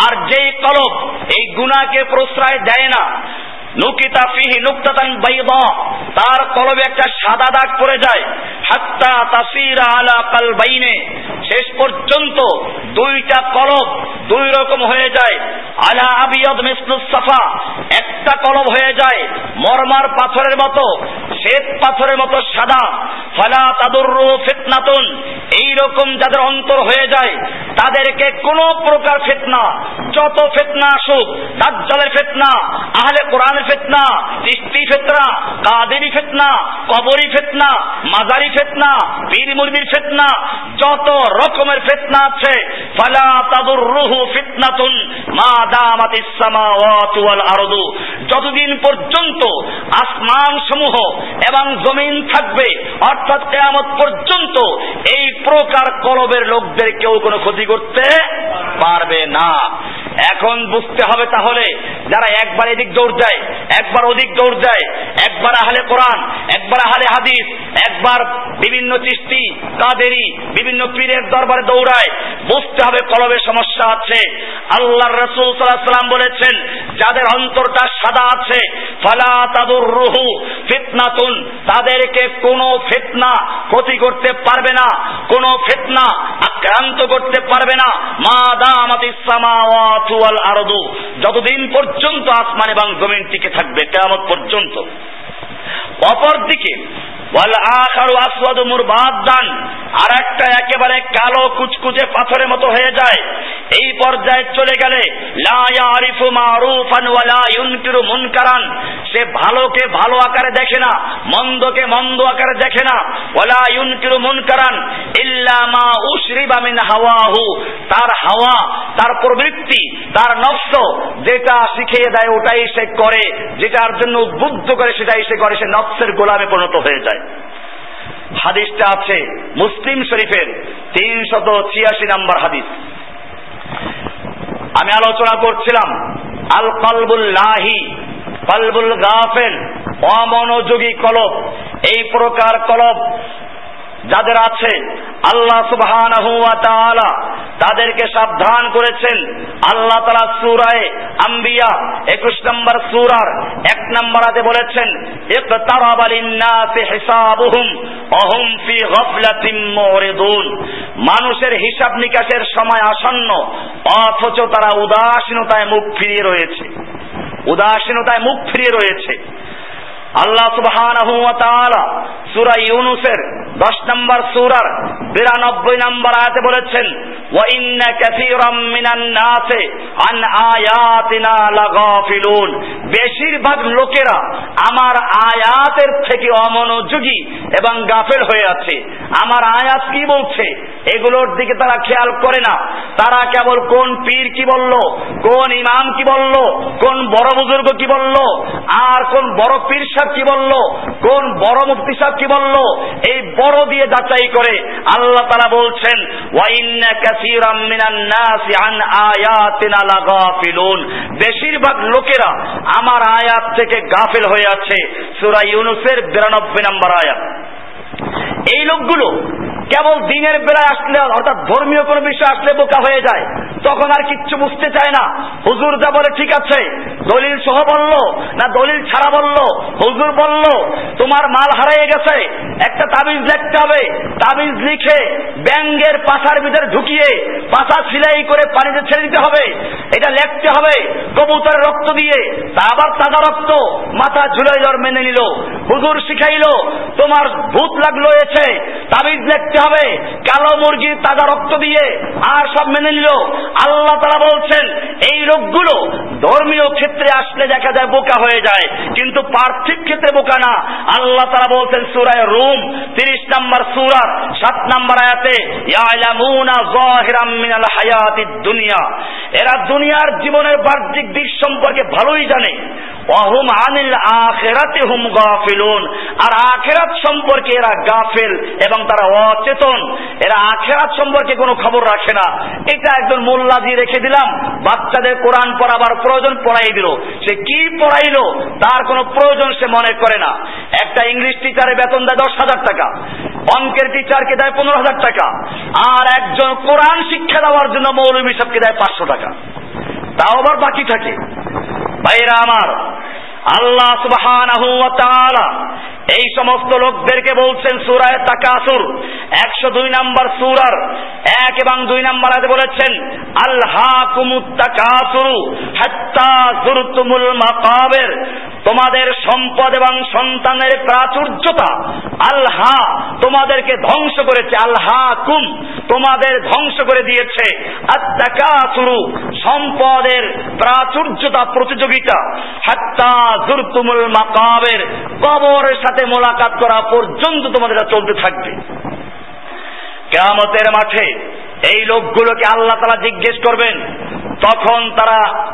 আর যেই কলব এই গুণাকে প্রশ্রয় দেয় না। নুকিতা ফিহি নুক্তাতান তার কলবে একটা সাদা দাগ পড়ে যায়। হাত্তা তাসিরা আলা কালবাইনে। শেষ পর্যন্ত দুইটা কলব দুই রকম হয়ে যায়। আলা আবিয়দ মিসলুস সাফা। একটা কলব হয়ে যায় মরমার পাথরের মতো, শ্বেত পাথরের মতো সাদা। ফালা তাদুররু ফিতনাতুন। এই রকম যাদের অন্তর হয়ে যায়, তাদেরকে কোন প্রকার ফিতনা, যত ফিতনা আসুক, দাজ্জালের ফিতনা, আহলে চিস্তি ফেতনা, কাদেরি ফেতনা, কবরি ফেতনা, মাজারি ফেতনা, পীর মুরগির ফেতনা, যত রকমের ফেতনা আছে যতদিন পর্যন্ত আসমান সমূহ এবং জমিন থাকবে, অর্থাৎ কেয়ামত পর্যন্ত এই প্রকার কলবের লোকদের কেউ কোনো ক্ষতি করতে পারবে না। এখন বুঝতে হবে তাহলে, যারা একবার এদিক দৌড় যায় একবার ওদিক দৌড় যায় একবার আহলে কোরআন, একবার আহলে হাদিস, একবার বিভিন্ন চিস্তি কাদেরি, বিভিন্ন পীরের দরবারে দৌড়ায়, বুঝতে হবে কলবের সমস্যা আছে? আল্লাহ রসুল সাল্লাম বলেছেন, যাদের অন্তরটা সাদা আছে, ফালা তাদুর রুহু ফিতনাতুন, তাদেরকে কোনো ফিতনা ক্ষতি করতে পারবে না, কোনো ফিতনা আক্রান্ত করতে পারবে না। মা দামাতিস সামাওয়াতু ওয়াল আরদু, যতদিন পর্যন্ত আসমান এবং জমিন টিকে থাকবে, কেয়ামত পর্যন্ত। অপরদিকে আর একটা একেবারে কালো কুচকুচে পাথরের মতো হয়ে যায়। এই পর্যায়ে চলে গেলে মুনকারান। সে ভালোকে ভালো আকারে দেখে না, মন্দকে মন্দ আকারে দেখে না। ওয়ালা ইউনকিরু মুনকারান ইল্লা মা উশরিবা মিন হাওয়াহু। তার হাওয়া, তার প্রবৃত্তি, তার নফস, যেটা শিখিয়ে দেয় ওটাই সে করে, যেটার জন্য উদ্বুদ্ধ করে সেটাই সে করে, সে নফসের গোলামে পরিণত হয়ে যায়। হাদিসটা আছে মুসলিম শরীফের তিনশত ছিয়াশি নাম্বার হাদিস। আমি আলোচনা করছিলাম, আল কলবুল লাহি, কলবুল গাফেল, অমনোযোগী কলব, এই প্রকার কলব যাদের আছে আল্লাহ তাআলা তাদেরকে সাবধান করেছেন। আল্লাহ তাআলা সূরায়ে আম্বিয়া 21 নম্বর সূরার এক নম্বর আয়াতে বলেছেন মানুষের হিসাব নিকাশের সময় আসন্ন, অথচ তারা উদাসীনতায় মুখ ফিরিয়ে রয়েছে। উদাসীনতায় মুখ ফিরিয়ে রয়েছে। আল্লাহ তাআলা সূরা ইউনুসের 10 নম্বর সূরার 92 নম্বর আয়াতে বলেছেন ইন্না কাসীরাম মিনান নাসি আন আয়াতিনা লাগাফিলুন। বেশিরভাগ লোকেরা আমার আয়াতের থেকে অমনোযোগী এবং গাফেল হয়ে আছে। আমার আয়াত কি বলছে? এগুলোর দিকে তারা খেয়াল করে না। তারা কেবল কোন পীর কি বলল, কোন ইমাম কি বলল, কোন বড় বুজুর্গ কি বলল, আর কোন বড় পীর সাহেব কি বলল, কোন বড় মুফতি সাহেব কি বলল, এই বড় দিয়ে যাচাই করে আল্লাহ তারা বলছেন আন বেশিরভাগ লোকেরা আমার আয়াত থেকে গাফিল হয়ে আছে, সূরা ইউনুসের 92 নম্বর আয়াত। এই লোকগুলো কেবল দিনের বেলায় আসলে, অর্থাৎ ধর্মীয় কোনো বিষয় আসলে বোকা হয়ে যায়। তখন আর কিচ্ছু বুঝতে চায় না। হুজুর যা বলে ঠিক আছে। দলিল সহ বলল, না দলিল ছাড়া বলল, হুজুর বলল, তোমার মাল হারিয়ে গেছে। একটা তাবিজ লিখতে হবে। তাবিজ লিখে ব্যাঙ্গের পাশার ভিতরে ঢুকিয়ে পাশা সিলাই করে পানিতে ছেড়ে দিতে হবে। এটা লেখতে হবে কবুতরের রক্ত দিয়ে। তা আবার তাজা রক্ত মাথা ঝুলাই মেনে নিল। হুজুর শিখাইলো, তোমার ভূত লাগল এসে, তাবিজ লিখতে হবে। কালো মুরগির তাজা রক্ত দিয়ে। আর সব মেনে নিল। আল্লাহ তারা বলছেন, এই লোকগুলো ধর্মীয় ক্ষেত্রে আসলে দেখা যায় বোকা হয়ে যায়। কিন্তু পার্থিব ক্ষেত্রে বোকা না। আল্লাহ তারা বলছেন, সুরায় রুম, তিরিশ নম্বর সুরার সাত নম্বর আয়াতে দুনিয়া। এরা দুনিয়ার জীবনের বাহ্যিক দিক সম্পর্কে ভালোই জানে। অহুম আনিল আখেরাতে হুম গাফিলুন। আর আখেরাত সম্পর্কে এরা গাফেল এবং তারা অচেতন এরা আখেরাত সম্পর্কে কোনো খবর রাখে না। এটা একজন মোল্লা দিয়ে রেখে দিলাম। বাচ্চাদের কোরআন পড়াবার প্রয়োজন পড়াই দিল। সে কি পড়াইলো তার কোনো প্রয়োজন সে মনে করে না। একটা ইংলিশ টিচারের বেতন দেয় দশ হাজার টাকা। অঙ্কের টিচারকে দেয় পনেরো হাজার টাকা। আর একজন কোরআন শিক্ষা দেওয়ার জন্য মৌলভী সাহেবকে দেয় পাঁচশো টাকা। তাও আবার বাকি থাকে। ভাইরা আমার, আল্লাহ তাআলা এই সমস্ত লোকদেরকে বলছেন সুরায় তাকাসুর, একশো দুই নম্বর সুরার, এক এবং দুই নম্বর আয়াতে বলেছেন আল্লাহ কুমুত্তাকাসুরু হাত্তা জুরতুমুল মাকাবের। তোমাদের সম্পদ এবং সন্তানের প্রাচুর্যতা আল্লাহ তোমাদেরকে ধ্বংস করেছে আল্লাহ কুম তোমাদের ধ্বংস করে দিয়েছে। আত্তাকাসুরু সম্পদের প্রাচুর্যতা, প্রতিযোগিতা, হাত্তা জুরতুমুল মাকাবের। কবরের সাথে মোলাকাত করা পর্যন্ত তোমাদের চলতে থাকবে। কেয়ামতের মাঠে এই লোকগুলোকে আল্লাহ তারা জিজ্ঞেস করবেন, তখন তারা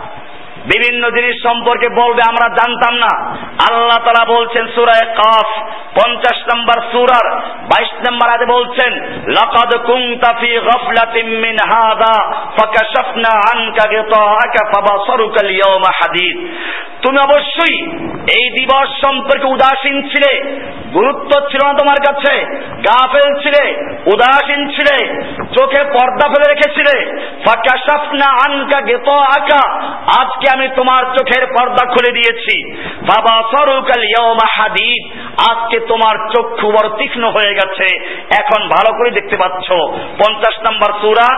বিভিন্ন জিনিস সম্পর্কে বলবে, আমরা জানতাম না। আল্লাহ তালা বলছেন সুরায় কাফ, পঞ্চাশ নম্বর সুরার বাইশ নম্বর আগে বলছেন, লকদ কুংতা ফি গফলাতিম মিন হাদা, ফাকাশাফনা আনকা গিতাআকা ফাবাসারুকা আল-ইয়াওমা হাদিদ। তুমি অবশ্যই এই দিবস সম্পর্কে উদাসীন ছিলে, গুরুত্ব ছিল না তোমার কাছে, গাফেল ছিলে, উদাসীন ছিলে, চোখে পর্দা ফেলে রেখেছিলে, ফাকাশাফনা আনকা গিতাআকা, আজকে আমি তোমার চোখের পর্দা খুলে দিয়েছি। বাবা, সরুকাল হাদিদ, আজকে তোমার চক্ষু বড় তীক্ষ্ণ হয়ে গেছে। এখন ভালো করে দেখতে পাচ্ছ, পঞ্চাশ নম্বর সুরা,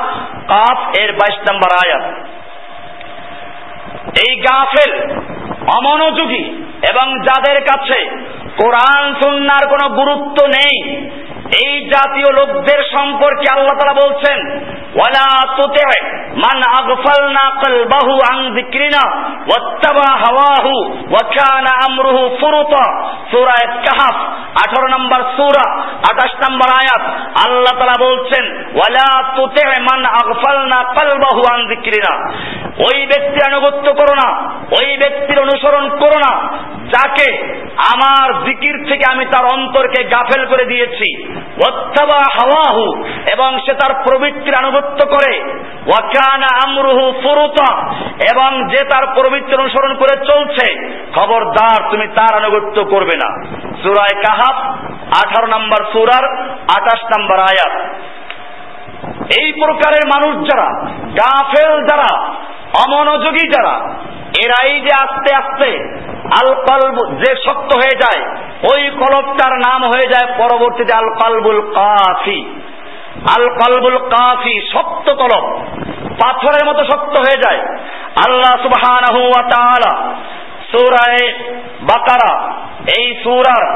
কাফ, এর বাইশ নম্বর আয়াত। এই গাফেল অমনোযোগী এবং যাদের কাছে কোরআন, সুন্নার কোনো গুরুত্ব নেই এই জাতীয় লোকদের সম্পর্কে আল্লাহ তালা বলছেন, ওয়ালা তুতে মান আগফালনা কলবাহু আন যিকরিনা ওয়াত্তাবা হাওয়াহু ওয়া কানা আমরুহু ফুরুতা। সূরা কাহাফ 18 নম্বর সূরা 28 নম্বর আয়াত, আল্লাহ তাআলা বলছেন, ওয়ালা তুতে মান আগফালনা কলবাহু আন যিকরিনা। ওই ব্যক্তি আনুগত্য করো না, ওই ব্যক্তির অনুসরণ করো না যাকে আমার জিকির থেকে আমি তার অন্তরকে গাফেল করে দিয়েছি। হাওয়াহু, এবং সে তার প্রবৃত্তির আনুগত্য করে। এবং যে তার প্রবৃত্তির অনুসরণ করে চলছে। খবরদার, তুমি তার আনুগত্য করবে না। সুরায় কাহাব আঠারো নম্বর সুরার আঠাশ নম্বর আয়াত। এই প্রকারের মানুষ যারা, গাফেল যারা, অমনোযোগী যারা, এরাই যে আস্তে আস্তে আল কলব যে শক্ত হয়ে যায়, ওই কলবটার নাম হয়ে যায় পরবর্তীতে আল কলবুল কাফি। আল কলবুল কাফি শক্ত কলব, পাথরের মতো শক্ত হয়ে যায়। আল্লাহ সুবহানাহু ওয়া তাআলা সূরায়ে বাকারা, এই সূরার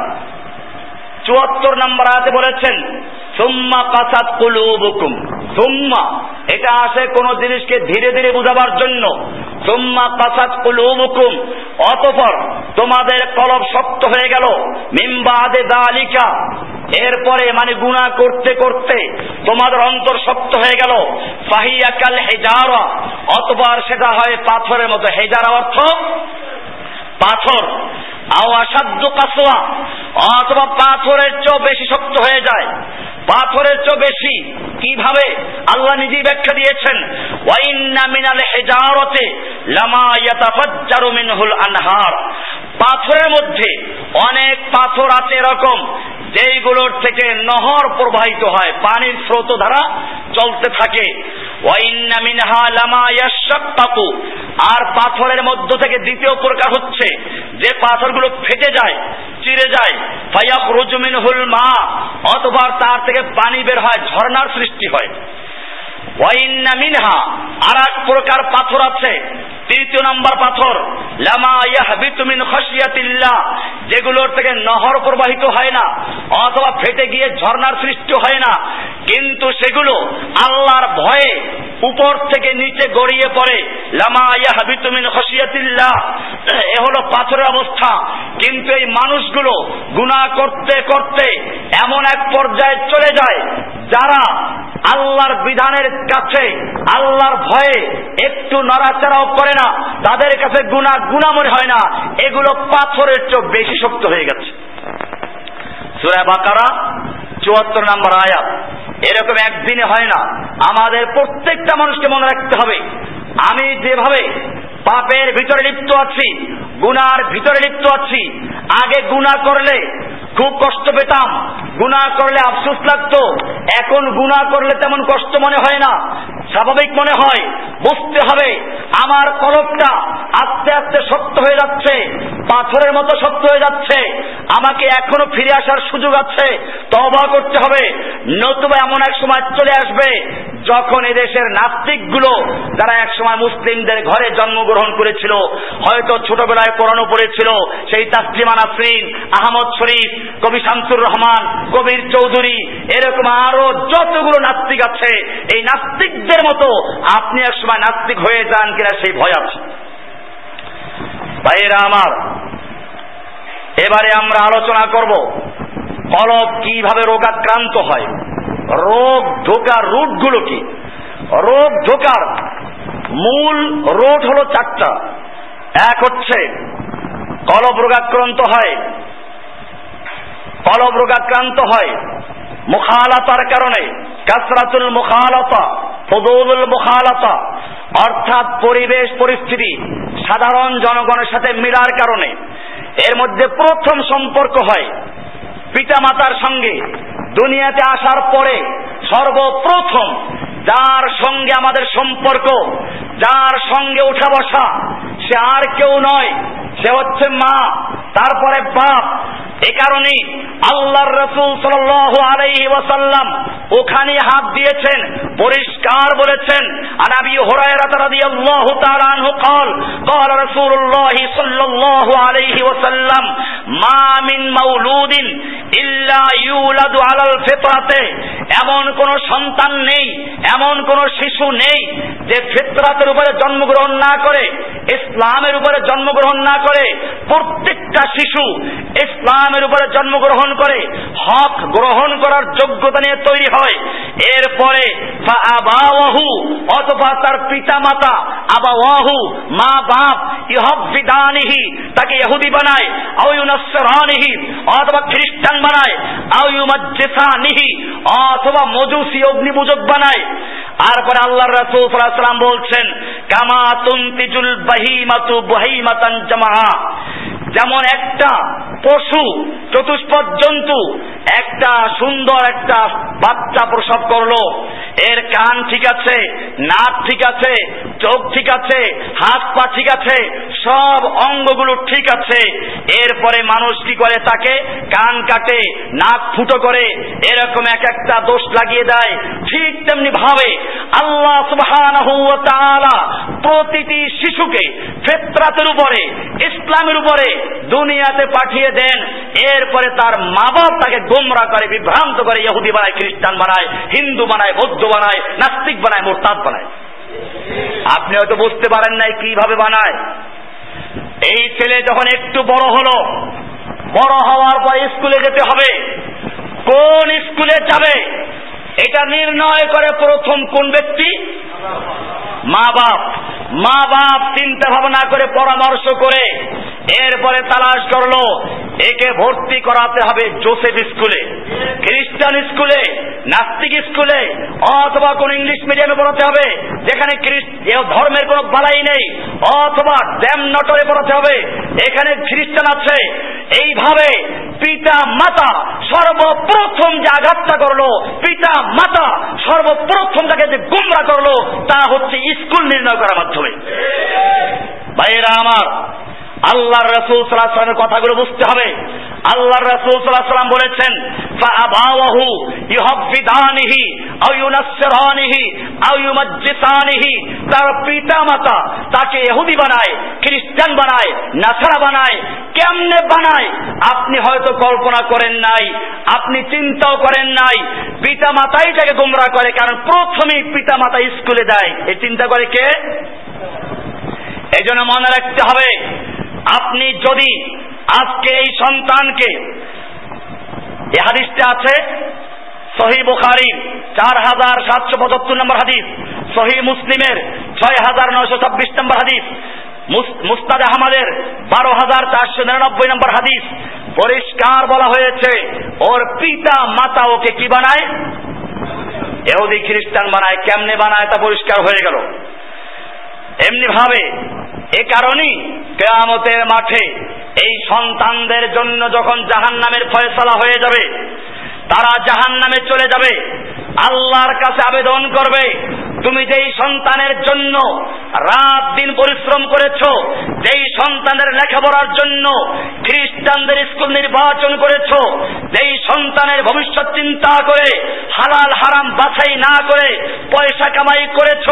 চুয়াত্তর নম্বর আয়াতে বলেছেন, সুম্মা কাসাত কুলুবুকুম। সুম্মা, এটা আসে কোন জিনিসকে ধীরে ধীরে বুঝাবার জন্য। সুম্মা কাসাত কুলুবুকুম। অতঃপর তোমাদের কলব শক্ত হয়ে গেল। মিম্বাদে দালিকা এরপরে মানে গুণা করতে করতে তোমাদের অন্তর শক্ত হয়ে গেল। ফাহিয়াকাল হেজারা। অতবার সেটা হয় পাথরের মতো। হেজারা অর্থ পাথর। অথবা পাথরের চেয়েও বেশি শক্ত হয়ে যায়। পাথরের চেয়েও বেশি কীভাবে আল্লাহ নিজেই ব্যাখ্যা দিয়েছেন? ওয়াইন্না মিনাল হেজারতে লামা ইয়াতাফাজ্জারু মিনহুল আনহার। পাথরের মধ্যে অনেক পাথর আছে এরকম, যেইগুলোর থেকে নহর প্রবাহিত হয়, পানির স্রোত ধারা চলতে থাকে। আর পাথরের মধ্য থেকে দ্বিতীয় প্রকার হচ্ছে, যে পাথরগুলো ফেটে যায়, চিরে যায় ফাইয়াক রুজমিন মা অথবা তার থেকে পানি বের হয়, ঝর্ণার সৃষ্টি হয়। মিনহা, আর এক প্রকার পাথর আছে। তৃতীয় নম্বর পাথর, লামা যেগুলোর থেকে নহর প্রবাহিত হয় না, অথবা ফেটে গিয়ে ঝর্ণার সৃষ্টি হয় না। কিন্তু সেগুলো আল্লাহর ভয়ে উপর থেকে নিচে গড়িয়ে পড়ে। লামা এ হলো পাথরের অবস্থা। কিন্তু এই মানুষগুলো গুনাহ করতে করতে এমন এক পর্যায়ে চলে যায় যারা আল্লাহর বিধানের কাছে, আল্লাহর ভয়ে একটু নড়াচড়াও করে না। তাদের কাছে গুণা গুণা মনে হয় না। এগুলো পাথরের চোখ বেশি শক্ত হয়ে গেছে। সুরা বাকারা, চুয়াত্তর নম্বর আয়াত। এরকম একদিনে হয় না। আমাদের প্রত্যেকটা মানুষকে মনে রাখতে হবে, আমি যেভাবে পাপের ভিতরে লিপ্ত আছি, গুনার ভিতরে লিপ্ত আছি, আগে গুণা করলে খুব কষ্ট পেতাম। গুণা করলে আফসোস লাগতো। এখন গুণা করলে তেমন কষ্ট মনে হয় না। স্বাভাবিক মনে হয়, বুঝতে হবে, আমার কলকটা আস্তে আস্তে শক্ত হয়ে যাচ্ছে, পাথরের মতো শক্ত হয়ে যাচ্ছে, আমাকে এখনও ফিরে আসার সুযোগ আছে। তবা করতে হবে, নতুবা এমন এক সময় চলে আসবে, যখন এদেশের নাস্তিকগুলো, যারা এক সময় মুসলিমদের ঘরে জন্মগ্রহণ করেছিল, হয়তো ছোটবেলায় পড়ানো পড়েছিল, সেই তাসলিমা নাসরিন আহমদ শরীফ কবি শামসুর রহমান, কবির চৌধুরী, এরকম আরও যতগুলো নাস্তিক আছে, এই নাস্তিকদের মতো আপনি এক সময় নাস্তিক হয়ে যান কিনা সেই ভয় আছে। ভাইয়েরা আমার, এবারে আমরা আলোচনা করব কলব কীভাবে রোগাক্রান্ত হয়, রোগ ঢোকার রুটগুলো কি? রোগ ঢোকার মূল রোড হলো চারটা। এক হচ্ছে কলব রোগাক্রান্ত হয় কলব রোগাক্রান্ত হয়। মুখালাতার কারণে কাসরাতুল মুখালতা ফদৌলুল মুখালতা, অর্থাৎ পরিবেশ পরিস্থিতি সাধারণ জনগণের সাথে মিলার কারণে এর মধ্যে প্রথম সম্পর্ক হয় পিতা মাতার সঙ্গে। দুনিয়াতে আসার পরে সর্বপ্রথম যার সঙ্গে আমাদের সম্পর্ক, যার সঙ্গে উঠা বসা, সে আর কেউ নয়। সে হচ্ছে মা, তারপরে বাপ এ কারণে আল্লাহর রসুল সাল আলাইহি ওয়াসাল্লাম ওখানে হাত দিয়েছেন পরিষ্কার বলেছেন আর আবি হুরায়রা রাদিয়াল্লাহু তাআলা আনহু قال قال رسول الله صلى الله عليه وسلم ما من مولود ইল্লা ইউলাদু আলাল ফিতরাতে এমন কোন সন্তান নেই এমন কোন শিশু নেই যে ফিতরাতের উপরে জন্মগ্রহণ না করে ইসলামের উপরে জন্মগ্রহণ না করে প্রত্যেকটা শিশু ইসলামের উপরে জন্মগ্রহণ করে, হক গ্রহণ করার যোগ্যতা নিয়ে তৈরি হয়। এরপরে আবাহু অথবা তার পিতা মাতা আবাহু মা বাপ ইহবিদানিহি তাকে ইহুদি বানায় আউয়ুনাসরানিহি অথবা খ্রিস্টান বানায় আউয়ুমাজ্জিসানিহি অথবা মজুসি অগ্নিপূজক বানায়। আর পরে আল্লাহ রাসূল সাল্লাল্লাহু বলছেন, কামা তুনতিজুল বাহিমাতু বাহিমাতান জামাহা যেমন একটা পশু, চতুষ্পদ জন্তু, একটা সুন্দর একটা বাচ্চা প্রসব করল। এর কান ঠিক আছে, নাক ঠিক আছে, চোখ ঠিক আছে, হাত পা ঠিক আছে, সব অঙ্গগুলো ঠিক আছে। এরপরে মানুষ কি করে তাকে কান কাটে, নাক ফুটো করে, এরকম এক একটা দোষ লাগিয়ে দেয়। ঠিক তেমনি ভাবে আল্লাহ তাআলা প্রতিটি শিশুকে ফেতরাতের উপরে, ইসলামের উপরে দুনিয়াতে পাঠিয়ে দেন। এরপরে তার মা বাপ তাকে গোমরা করে, বিভ্রান্ত করে, ইহুদি বানায়, খ্রিস্টান বানায়, হিন্দু বানায়, বৌদ্ধ বানায়, নাস্তিক বানায়, মোরতাদ বানায়। আপনি হয়তো বুঝতে পারেন নাই কীভাবে বানায়। এই ছেলে যখন একটু বড় হলো, বড় হওয়ার পর স্কুলে যেতে হবে। কোন স্কুলে যাবে? এটা নির্ণয় করে প্রথম কোন ব্যক্তি? মা বাপ মা বাপ চিন্তা ভাবনা করে পরামর্শ করে এরপরে তালাশ করল, একে ভর্তি করাতে হবে জোসেফ স্কুলে, খ্রিস্টান স্কুলে, নাস্তিক স্কুলে, অথবা কোন ইংলিশ মিডিয়ামে পড়াতে হবে, যেখানে ধর্মের কোনো বালাই নেই, অথবা ড্যাম নটরে পড়াতে হবে, এখানে খ্রিস্টান আছে। এইভাবে পিতা মাতা সর্বপ্রথম যে আঘাতটা করল পিতা মাতা সর্বপ্রথম তাকে যে গুমরা করল, তা হচ্ছে স্কুল নির্ণয় করার মাধ্যমে। ভাইয়েরা আমার আল্লাহ রসুল সাল্লাহ সাল্লামের কথাগুলো বুঝতে হবে আল্লাহ রসুল সাল্লাহ সাল্লাম বলেছেন فأباوه يهبدانه أو ينصرانه أو يمجسانه তার পিতা মাতা তাকে ইহুদি বানায় খ্রিস্টান বানায় নাসারা বানায় কেমনে বানায় আপনি হয়তো কল্পনা করেন নাই আপনি চিন্তাও করেন নাই পিতা মাতাই তাকে গোমরা করে কারণ প্রথমেই পিতা মাতা স্কুলে দেয় এই চিন্তা করে কে এই জন্য মনে রাখতে হবে আপনি যদি আজকে এই সন্তানকে, এ হাদিসটা আছে, সহি বুখারির চার হাজার সাতশো পঁচাত্তর নম্বর হাদিস, সহি মুসলিমের ছয় হাজার নয়শো ছাব্বিশ নম্বর হাদিস মুস্তাদ আহমদের বারো হাজার চারশো নিরানব্বই নম্বর হাদিস। পরিষ্কার বলা হয়েছে, ওর পিতা, মাতা ওকে কি বানায়? এহুদি খ্রিস্টান বানায়। কেমনে বানায় তা পরিষ্কার হয়ে গেল। এমনি ভাবে এ কারণেই কেয়ামতের মাঠে এই সন্তানদের জন্য যখন জাহান নামের ফয়সলা হয়ে যাবে, তারা জাহান নামে চলে যাবে। আল্লাহর কাছে আবেদন করবে, তুমি যেই সন্তানের জন্য রাত দিন পরিশ্রম করেছ, যেই সন্তানের লেখাপড়ার জন্য খ্রিস্টানদের স্কুল নির্বাচন করেছ, যেই সন্তানের ভবিষ্যৎ চিন্তা করে হালাল হারাম বাছাই না করে পয়সা কামাই করেছ,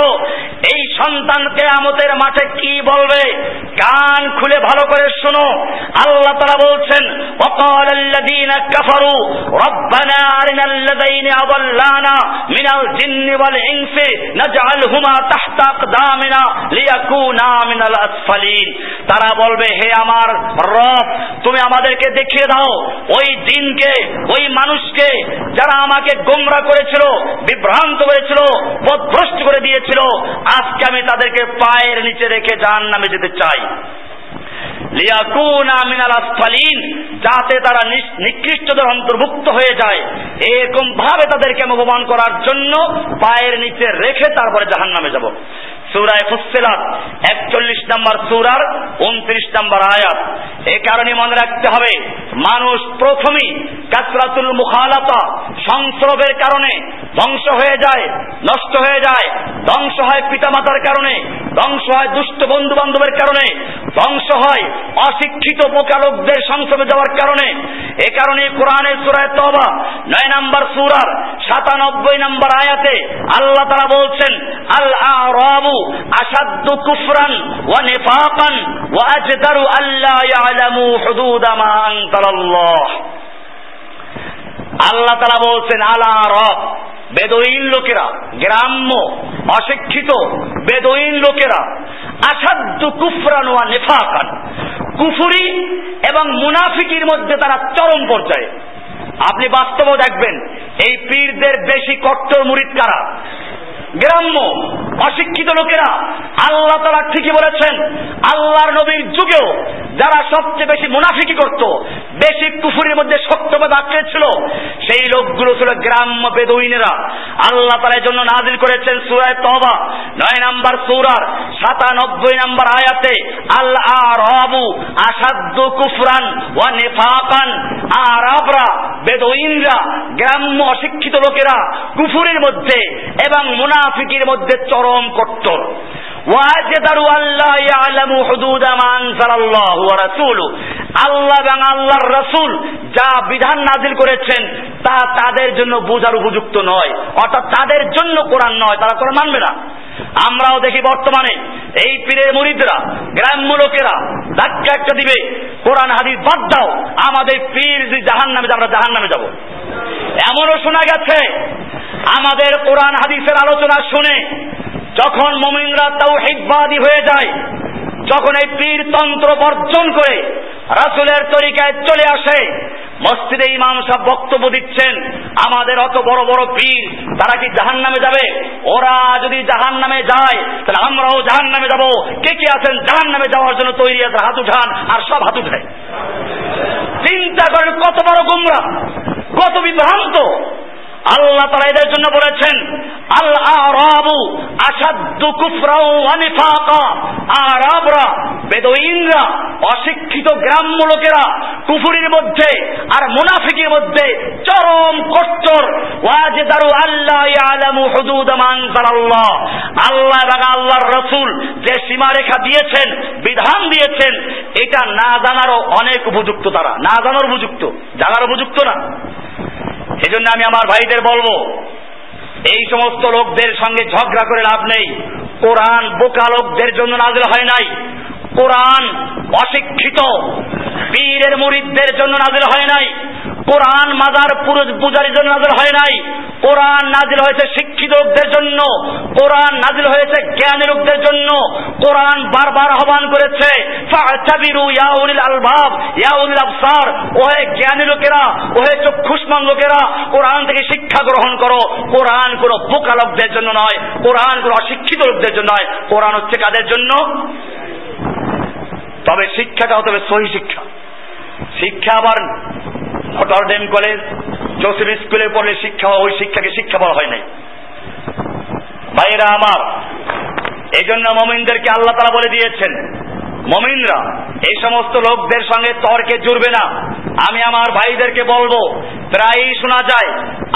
এই সন্তান কেয়ামতের মাঠে কি বলবে? কান খুলে ভালো করে শোনো। আল্লাহ তারা বলছেন অকাল কাফারু, রব্বানা মিনাল জিন্নি ওয়াল ইনসি নাজআলহুমা তাহতা আকদামিনা লিয়াকুনা মিনাল আসফালিন। তারা বলবে, হে আমার রব, তুমি আমাদেরকে দেখিয়ে দাও। ওই দিনকে ওই মানুষকে যারা আমাকে গোমরা করেছিল, বিভ্রান্ত করেছিল, বদভ্রষ্ট করে দিয়েছিল, আজকে আমি তাদেরকে পায়ের নিচে রেখে জাহান্নামে যেতে চাই। লিয়াকুনা মিনাল আসফালিন, যাতে তারা নিকৃষ্টদের অন্তর্ভুক্ত হয়ে যায়। এরকম ভাবে তাদেরকে অপমান করার জন্য পায়ের নিচে রেখে তারপরে জাহান নামে যাব। সুরায় ফুসিলাত একচল্লিশ নম্বর সুরার উনত্রিশ নম্বর আয়াত। এ কারণে মনে রাখতে হবে, মানুষ প্রথমেই কাসরাতুল মুখালাতা সংস্রবের কারণে ধ্বংস হয়ে যায়, নষ্ট হয়ে যায়, ধ্বংস হয় পিতামাতার কারণে, ধ্বংস হয় দুষ্ট বন্ধু বান্ধবের কারণে, ধ্বংস হয় অশিক্ষিত বোকালোকদের সংসদে যাওয়ার কারণে। এ কারণে কোরআনের সুরায় তবা নয় নম্বর সুরার সাতানব্বই নম্বর আয়াতে আল্লাহ তারা বলছেন আল আরাবু আসাদ্দু কুফরান ওয়া নিফাকান ওয়া আজদারু আল্লাহ ইয়ালামু হুদুদ মা আল্লাহ বলছেন, আলা রব, বেদইন লোকেরা, গ্রাম্য, অশিক্ষিত, বেদইন লোকেরা কুফরান ওয়া কুফুরি এবং মুনাফিকির মধ্যে তারা চরম পর্যায়ে। আপনি বাস্তব দেখবেন, এই পীরদের বেশি কট্টর মুরিদ কারা? গ্রাম্য, অশিক্ষিত লোকেরা আল্লাহ তারা ঠিকই বলেছেন, আল্লাহর নবীর যুগেও যারা সবচেয়ে বেশি মুনাফিকি করত, বেশি কুফুরের মধ্যে শক্তভাবে আঁকড়ে ছিল, সেই লোকগুলো ছিল গ্রাম্য বেদুইনেরা। আল্লাহ তার জন্য নাজিল করেছেন সুরায় তবা নয় নাম্বার সুরার সাতানব্বই নাম্বার আয়াতে আল্লাহ রবু আসাদ্দ কুফরান ও নেফাকান আরবরা বেদইনরা, গ্রাম্য অশিক্ষিত লোকেরা কুফুরের মধ্যে এবং মুনাফিকের মধ্যে চরম কট্টর। ওয়াজেদারু আল্লাহ ইয়ালামু হুদুদা মা আনজালাল্লাহু ওয়া রাসূলু আল্লাহ এবং আল্লাহর রাসূল যা বিধান নাজিল করেছেন, তা তাদের জন্য বোঝার উপযুক্ত নয়। অর্থাৎ তাদের জন্য কোরআন নয়, তারা কোরআন মানবে না। আমরাও দেখি বর্তমানে এই পীরের মুরিদরা, গ্রাম্য লোকেরা ধাক্কা একটা দিবে, কোরআন, হাদিস বাদ দাও, আমাদের পীর যদি জাহান নামে আমরা জাহান নামে যাব। এমনও শোনা গেছে, আমাদের কোরআন, হাদিসের আলোচনা শুনে যখন মমিনরা তাও হেদবাদী হয়ে যায় যখন এই পীর তন্ত্র বর্জন করে রাসুলের তরিকায় চলে আসে, মসজিদে ইমাম সাহেব বক্তব্য দিচ্ছেন, আমাদের অত বড় বড় পীর, তারা কি জাহান নামে যাবে? ওরা যদি জাহান নামে যায়, তাহলে আমরাও জাহান নামে যাব। কে কে আছেন জাহান নামে যাওয়ার জন্য তৈরি আছে? হাত উঠান, আর সব হাত উঠায় চিন্তা করেন কত বড় গুমরা, কত বিভ্রান্ত। আল্লাহ তারা এদের জন্য বলেছেন আল আরাবু আসাদ্দু কুফরাও ওয়ানিফাকা আরাবরা বেদইনরা অশিক্ষিত গ্রাম্য লোকেরা কুফুরির মধ্যে আর মুনাফিকের মধ্যে চরম কট্টর। ওয়াজেদারু আল্লাহ ইয়ালামু হুদুদ মান আল্লাহ আল্লাহ এবং আল্লাহর রসুল যে সীমারেখা দিয়েছেন, বিধান দিয়েছেন, এটা না জানারও অনেক উপযুক্ত তারা। না জানার উপযুক্ত। জানার উপযুক্ত না। এই জন্য আমি আমার ভাইদের বলব, এই সমস্ত লোকদের সঙ্গে ঝগড়া করে লাভ নেই। কোরআন বোকা লোকদের জন্য নাজিল হয় নাই। কোরআন অশিক্ষিত। পীরের মুরিদদের জন্য নাজিল হয় নাই। কোরআন মাজার পুরুষ পূজারীর জন্য নাজিল হয় নাই। কোরআন নাজিল হয়েছে শিক্ষিত লোকদের জন্য। কোরআন নাজিল হয়েছে জ্ঞানী লোকদের জন্য। কোরআন বারবার আহ্বান করেছে আলবাব ইয়াউলিল আবসার, ওহে জ্ঞানী লোকেরা, ওহে চক্ষুষ্মান লোকেরা, কোরআন থেকে শিক্ষা গ্রহণ করো। কোরআন কোন বোকা লোকদের জন্য নয়, কোরআন কোন অশিক্ষিত লোকদের জন্য নয়। কোরআন হচ্ছে কাদের জন্য? তবে শিক্ষাটা হতে হবে সহি শিক্ষা। শিক্ষা আবার নটরডেম কলেজ, জোসেফ স্কুলে পড়লে শিক্ষা ওই শিক্ষাকে শিক্ষা বলা হয় নাই। ভাইরা আমার এই জন্য মমিনদেরকে আল্লাহ তারা বলে দিয়েছেন, মমিনরা, এই সমস্ত লোকদের সঙ্গে তর্কে জুড়বে না। আমি আমার ভাইদেরকে বলব, প্রায়ই শোনা যায়,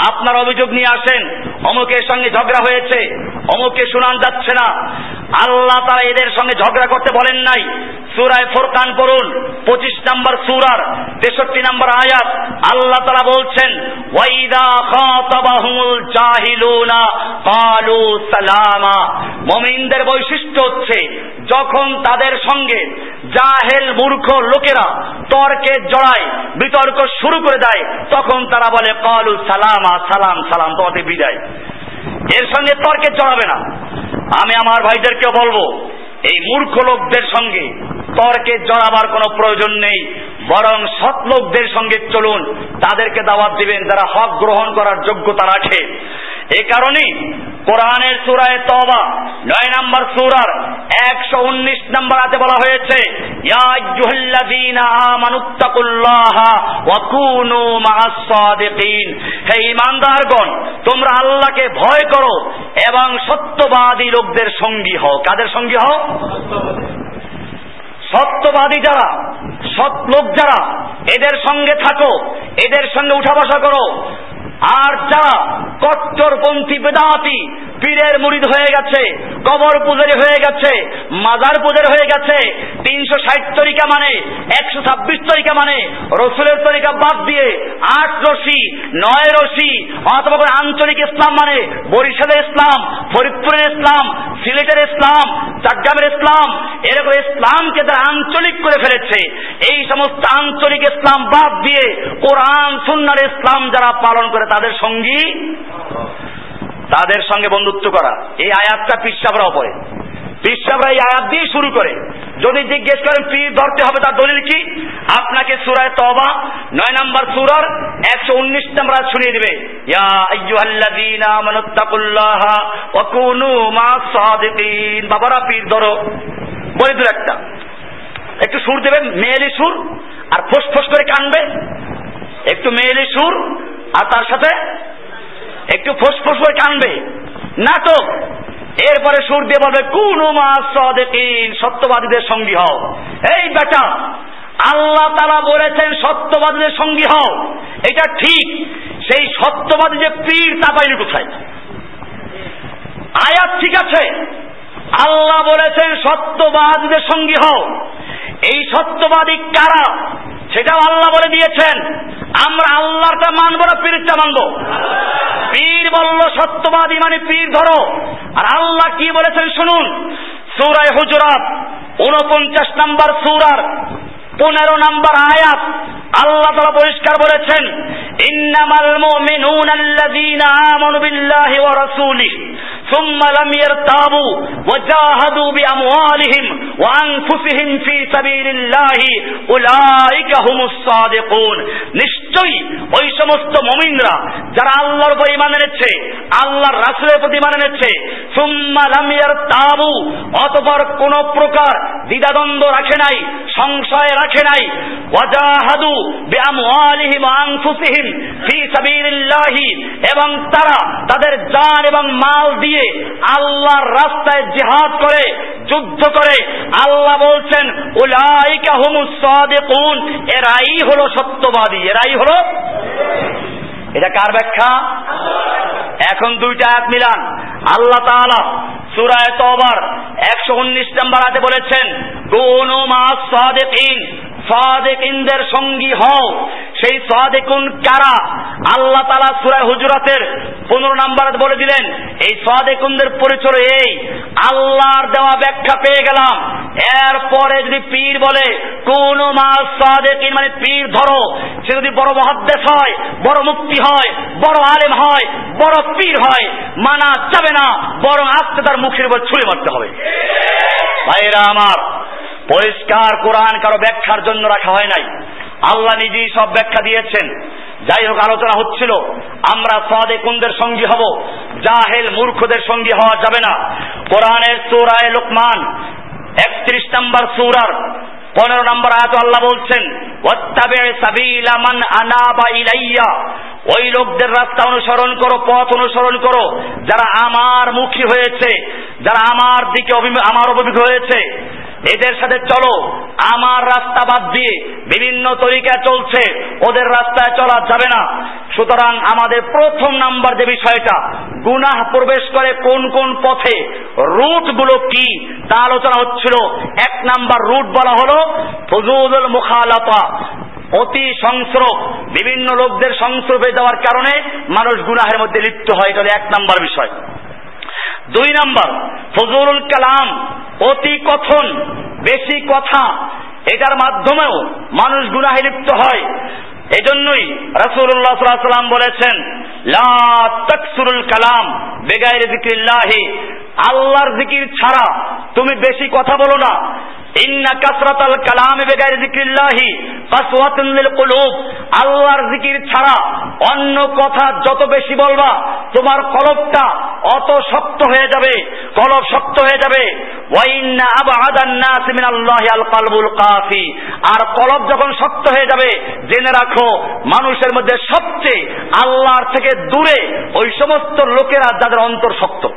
আপনার অভিযোগ নিয়ে আসেন, অমুকের সঙ্গে ঝগড়া হয়েছে অমুকে শোনান যাচ্ছে না। আল্লাহ তারা এদের সঙ্গে ঝগড়া করতে বলেন নাই সুরায় ফোরকান পড়ুন। পঁচিশ নম্বর সুরার তেষট্টি নম্বর আয়াত। আল্লাহ তারা বলছেন, ওয়াইদা মমিনদের বৈশিষ্ট্য হচ্ছে, যখন তাদের সঙ্গে জাহেল মূর্খ লোকেরা তর্কে জড়ায়, বিতর্ক শুরু করে দেয়, তখন তারা বলে, কালু সালামা, সালাম সালাম, তোমাদের বিদায়। এর সঙ্গে তর্কে জড়াবে না। আমি আমার ভাইদেরকে বলব, এই মূর্খ লোকদের সঙ্গে তর্কে জড়াবার কোনো প্রয়োজন নেই। বরং সৎ লোকদের সঙ্গে চলুন, তাদেরকে দাওয়াত দিবেন, যারা হক গ্রহণ করার যোগ্যতা রাখে। এ কারণে কোরআনের সুরায় তবা নয় নম্বর সুরার একশো উনিশ নম্বর আছে বলা হয়েছে হে ঈমানদারগণ, তোমরা আল্লাহকে ভয় করো এবং সত্যবাদী লোকদের সঙ্গী হও। কাদের সঙ্গী হও? সত্যবাদী যারা, সৎ লোক যারা, এদের সঙ্গে থাকো, এদের সঙ্গে উঠা বসা করো। আর যারা কট্টরপন্থী বেদাতি পীরের মুরিদ হয়ে গেছে, কবর পূজারি হয়ে গেছে, মাজার পূজারি হয়ে গেছে, তিনশো ষাট তরিকা মানে একশো ছাব্বিশ তরিকা মানে রসুলের তরিকা বাদ দিয়ে আট রশি, নয় রশি, অথবা আঞ্চলিক ইসলাম মানে বরিশালের ইসলাম, ফরিদপুরের ইসলাম, সিলেটের ইসলাম চট্টগ্রামের ইসলাম, এরকম ইসলামকে তারা আঞ্চলিক করে ফেলেছে। এই সমস্ত আঞ্চলিক ইসলাম বাদ দিয়ে কোরআন সুন্নার ইসলাম যারা পালন করে তাদের সঙ্গী তাদের সঙ্গে বন্ধুত্ব করা। এই আয়াতটা পিসাবরাও পড়ে পিসাবরা এই আয়াত দিয়ে শুরু করে। যদি জিজ্ঞেস করেন, পীর ধরতে হবে তার দলিল কি? আপনাকে সুরায় তবা নয় নম্বর সুরার একশো উনিশ নম্বর শুনিয়ে দিবে। বাবারা, পীর ধরো। বলে দু একটা। একটু সুর দেবে মেয়েলি সুর আর ফোস ফোস করে কানবে। একটু মেয়েলি সুর আর তার সাথে একটু ফোসফোস করে কানবে। নাটক। এরপরে সুর দিয়ে বলবে, কোন সত্যবাদীদের সঙ্গী হও। এই বেটা, আল্লাহ তালা বলেছেন, সত্যবাদীদের সঙ্গী হও। এটা ঠিক। সেই সত্যবাদী যে পীর, তা পাইনি কোথায়? আয়াত ঠিক আছে। আল্লাহ বলেছেন, সত্যবাদীদের সঙ্গী হও। এই সত্যবাদী কারা? সেটাও আল্লাহ বলে দিয়েছেন। আমরা আল্লাহটা মানবো না, পীরটা মানবো। পীর বলল, সত্যবাদী মানে পীর ধরো। আর আল্লাহ কি বলেছেন শুনুন। সুরায় হুজরাত উনপঞ্চাশ নাম্বার সুরার পনেরো নাম্বার আয়াত আল্লাহ তারা পরিষ্কার বলেছেন ইন্নামাল মুমিনুন আল্লাযীনা আমানু বিল্লাহি ওয়া রাসূলিহি ثم لم يرتابوا وجاهدوا بأموالهم وأنفسهم في سبيل الله أولئك هم الصادقون নিশ্চয়ই ওই সমস্ত মমিনরা যারা আল্লাহর উপর ইমান এনেছে আল্লাহর রাসূলের প্রতি ইমান এনেছে সুম্মা লাম ইয়ারতাবু অতঃপর কোন প্রকার দ্বিধাদ্বন্দ্ব রাখে নাই সংশয় রাখে নাই। ওয়াজাহাদু বিআমওয়ালিহিম ওয়া আনফুসিহিম ফি সাবিলিল্লাহি। এবং তারা তাদের জান এবং মাল দিয়ে আল্লাহর রাস্তায় জিহাদ করে, যুদ্ধ করে। আল্লাহ বলছেন, উলাইকা হুমুস সাদিকুন। এরাই হলো সত্যবাদী। এরাই হলো এটা কার ব্যাখ্যা? এখন দুইটা আয়াত মিলান। আল্লাহ তাআলা সূরায়ে তওবার 119 নম্বর আয়াতে বলেছেন, কুনু মা সাদিকিন। সাদেকিনদের সঙ্গী হও। সেই সাদেকুন কারা? আল্লাহ তালা সুরায় হুজুরাতের পনেরো নাম্বার বলে দিলেন, এই সাদেকুনদের পরিচয় এই, আল্লাহর দেওয়া ব্যাখ্যা পেয়ে গেলাম। এরপরে যদি পীর বলে, কোন মাস সাদেকিন মানে পীর ধরো, সে যদি বড় মহাদ্দেশ হয়, বড় মুক্তি হয়, বড় আলেম হয়, বড় পীর হয়, মানা যাবে না, বরং আস্তে তার মুখের উপর ছুঁড়ে মারতে হবে। ভাইরা আমার পরিষ্কার কোরআন কারও ব্যাখ্যার জন্য রাখা হয় নাই। আল্লাহ নিজেই সব ব্যাখ্যা দিয়েছেন। যাই হোক, আলোচনা হচ্ছিল, আমরা সাদে কুন্দের সঙ্গী হব, জাহেল মূর্খদের সঙ্গী হওয়া যাবে না। কোরআনের সুরায় লোকমান, একত্রিশ নম্বর সুরার পনেরো নম্বর আয়াত আল্লাহ বলছেন ইলাইয়া। ওই লোকদের রাস্তা অনুসরণ করো, পথ অনুসরণ করো, যারা আমার মুখী হয়েছে, যারা আমার দিকে আমার অভিমুখ হয়েছে। এদের সাথে চলো। আমার রাস্তা বাদ দিয়ে বিভিন্ন তরিকা চলছে। ওদের রাস্তায় চলা যাবে না। সুতরাং আমাদের প্রথম নাম্বার যে বিষয়টা, গুনাহ প্রবেশ করে কোন কোন পথে রুটগুলো কি, তা আলোচনা হচ্ছিল। এক নাম্বার রুট বলা হলো ফজুদুল মুখালাপা অতি সংস্রব, বিভিন্ন লোকদের সংস্রবে যাওয়ার কারণে মানুষ গুনাহের মধ্যে লিপ্ত হয়। এটা এক নাম্বার বিষয়। দুই নাম্বার, ফজলুল কালাম অতি কথন বেশি কথা। এটার মাধ্যমেও মানুষ গুনাহে লিপ্ত হয়। এজন্যই রাসূলুল্লাহ সাল্লাল্লাহু সাল্লাম বলেছেন, লা কালাম বেগাইরে যিকরিল্লাহি। আল্লাহর জিকির ছাড়া তুমি বেশি কথা বলো না। আল্লাহর জিকির ছাড়া অন্য কথা যত বেশি বলবা, তোমার কলবটা অত শক্ত হয়ে যাবে, কলব শক্ত হয়ে যাবে। আর কলব যখন শক্ত হয়ে যাবে, জেনে রাখো, মানুষের মধ্যে সবচেয়ে আল্লাহর থেকে দূরে ওই সমস্ত লোকেরা যাদের অন্তর শক্ত।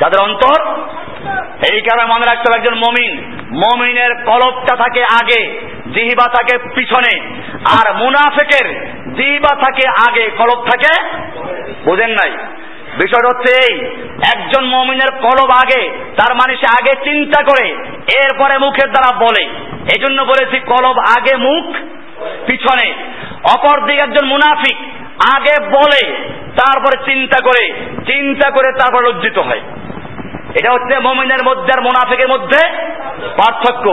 যাদের অন্তর এই কারণে মনে রাখতে হবে একজন মমিন। মমিনের কলবটা থাকে আগে, জিহিবা থাকে পিছনে। আর মুনাফেকের জিহিবা থাকে আগে, কলব থাকে বোঝেন নাই। বিষয়টা হচ্ছে এই, একজন মমিনের কলব আগে, তার মানে সে আগে চিন্তা করে, এরপরে মুখের দ্বারা বলে। এই জন্য বলেছি কলব আগে, মুখ পিছনে। অপর দিকে একজন মুনাফিক আগে বলে, তারপরে চিন্তা করে চিন্তা করে তারপর লজ্জিত হয়। এটা হচ্ছে মমিনের মধ্যে আর মোনাফিকের মধ্যে পার্থক্য।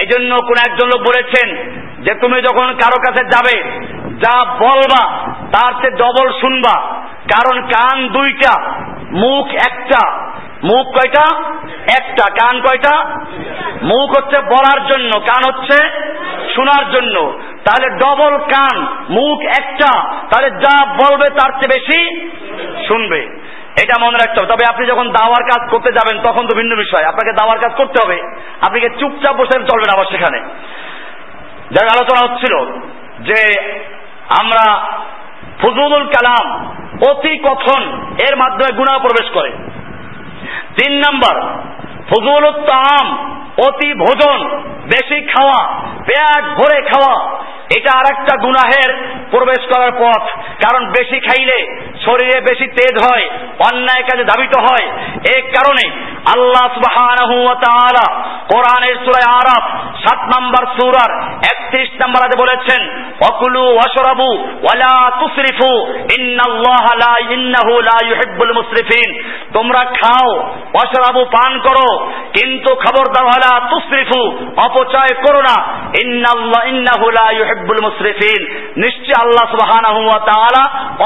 এই জন্য কোন একজন লোক বলেছেন যে তুমি যখন কারও কাছে যাবে, যা বলবা, তার চেয়ে ডবল শুনবা। কারণ কান দুইটা, মুখ একটা। মুখ কয়টা? একটা। কান কয়টা? মুখ হচ্ছে বলার জন্য, কান হচ্ছে শোনার জন্য। তাহলে ডবল কান, মুখ একটা। তাহলে যা বলবে, তার চেয়ে বেশি শুনবে। এটা মনে রাখতে হবে। তবে আপনি যখন দাওয়ার কাজ করতে যাবেন, তখন তো ভিন্ন বিষয়। আপনাকে দাওয়ার কাজ করতে হবে। আপনাকে চুপচাপ বসে চলবেন আবার সেখানে। যার আলোচনা হচ্ছিল যে আমরা ফজুলুল কালাম অতি কথন এর মাধ্যমে গুণা প্রবেশ করে। তিন নাম্বার ফজুল তাম, অতি ভোজন, বেশি খাওয়া, পেট ভরে খাওয়া, এটা আর একটা গুনাহের প্রবেশ করার পথ। কারণ বেশি খাইলে শরীরে বেশি তেজ হয়, অন্যায় কাজে ধাবিত হয়। এই কারণে আল্লাহ তাআলা কোরআনের সূরা আরাফ, সাত নম্বর সূরার 31 নম্বর আয়াতে বলেছেন ওয়াকুলু ওয়াশরাবু ওয়ালা তুসরিফু, ইন্নাল্লাহা লা, ইন্নাহু লা ইউহিব্বুল মুসরিফিন। তোমরা খাও, ওয়াশরাবু পান করো কিন্তু খবরদার ওয়ালা তুসরিফু, অপচয় করো না। ইন্নাল্লাহ ইউহিব্বুল মুসরিফিন। নিশ্চয় আল্লাহ সুবহানাহু ওয়া তাআলা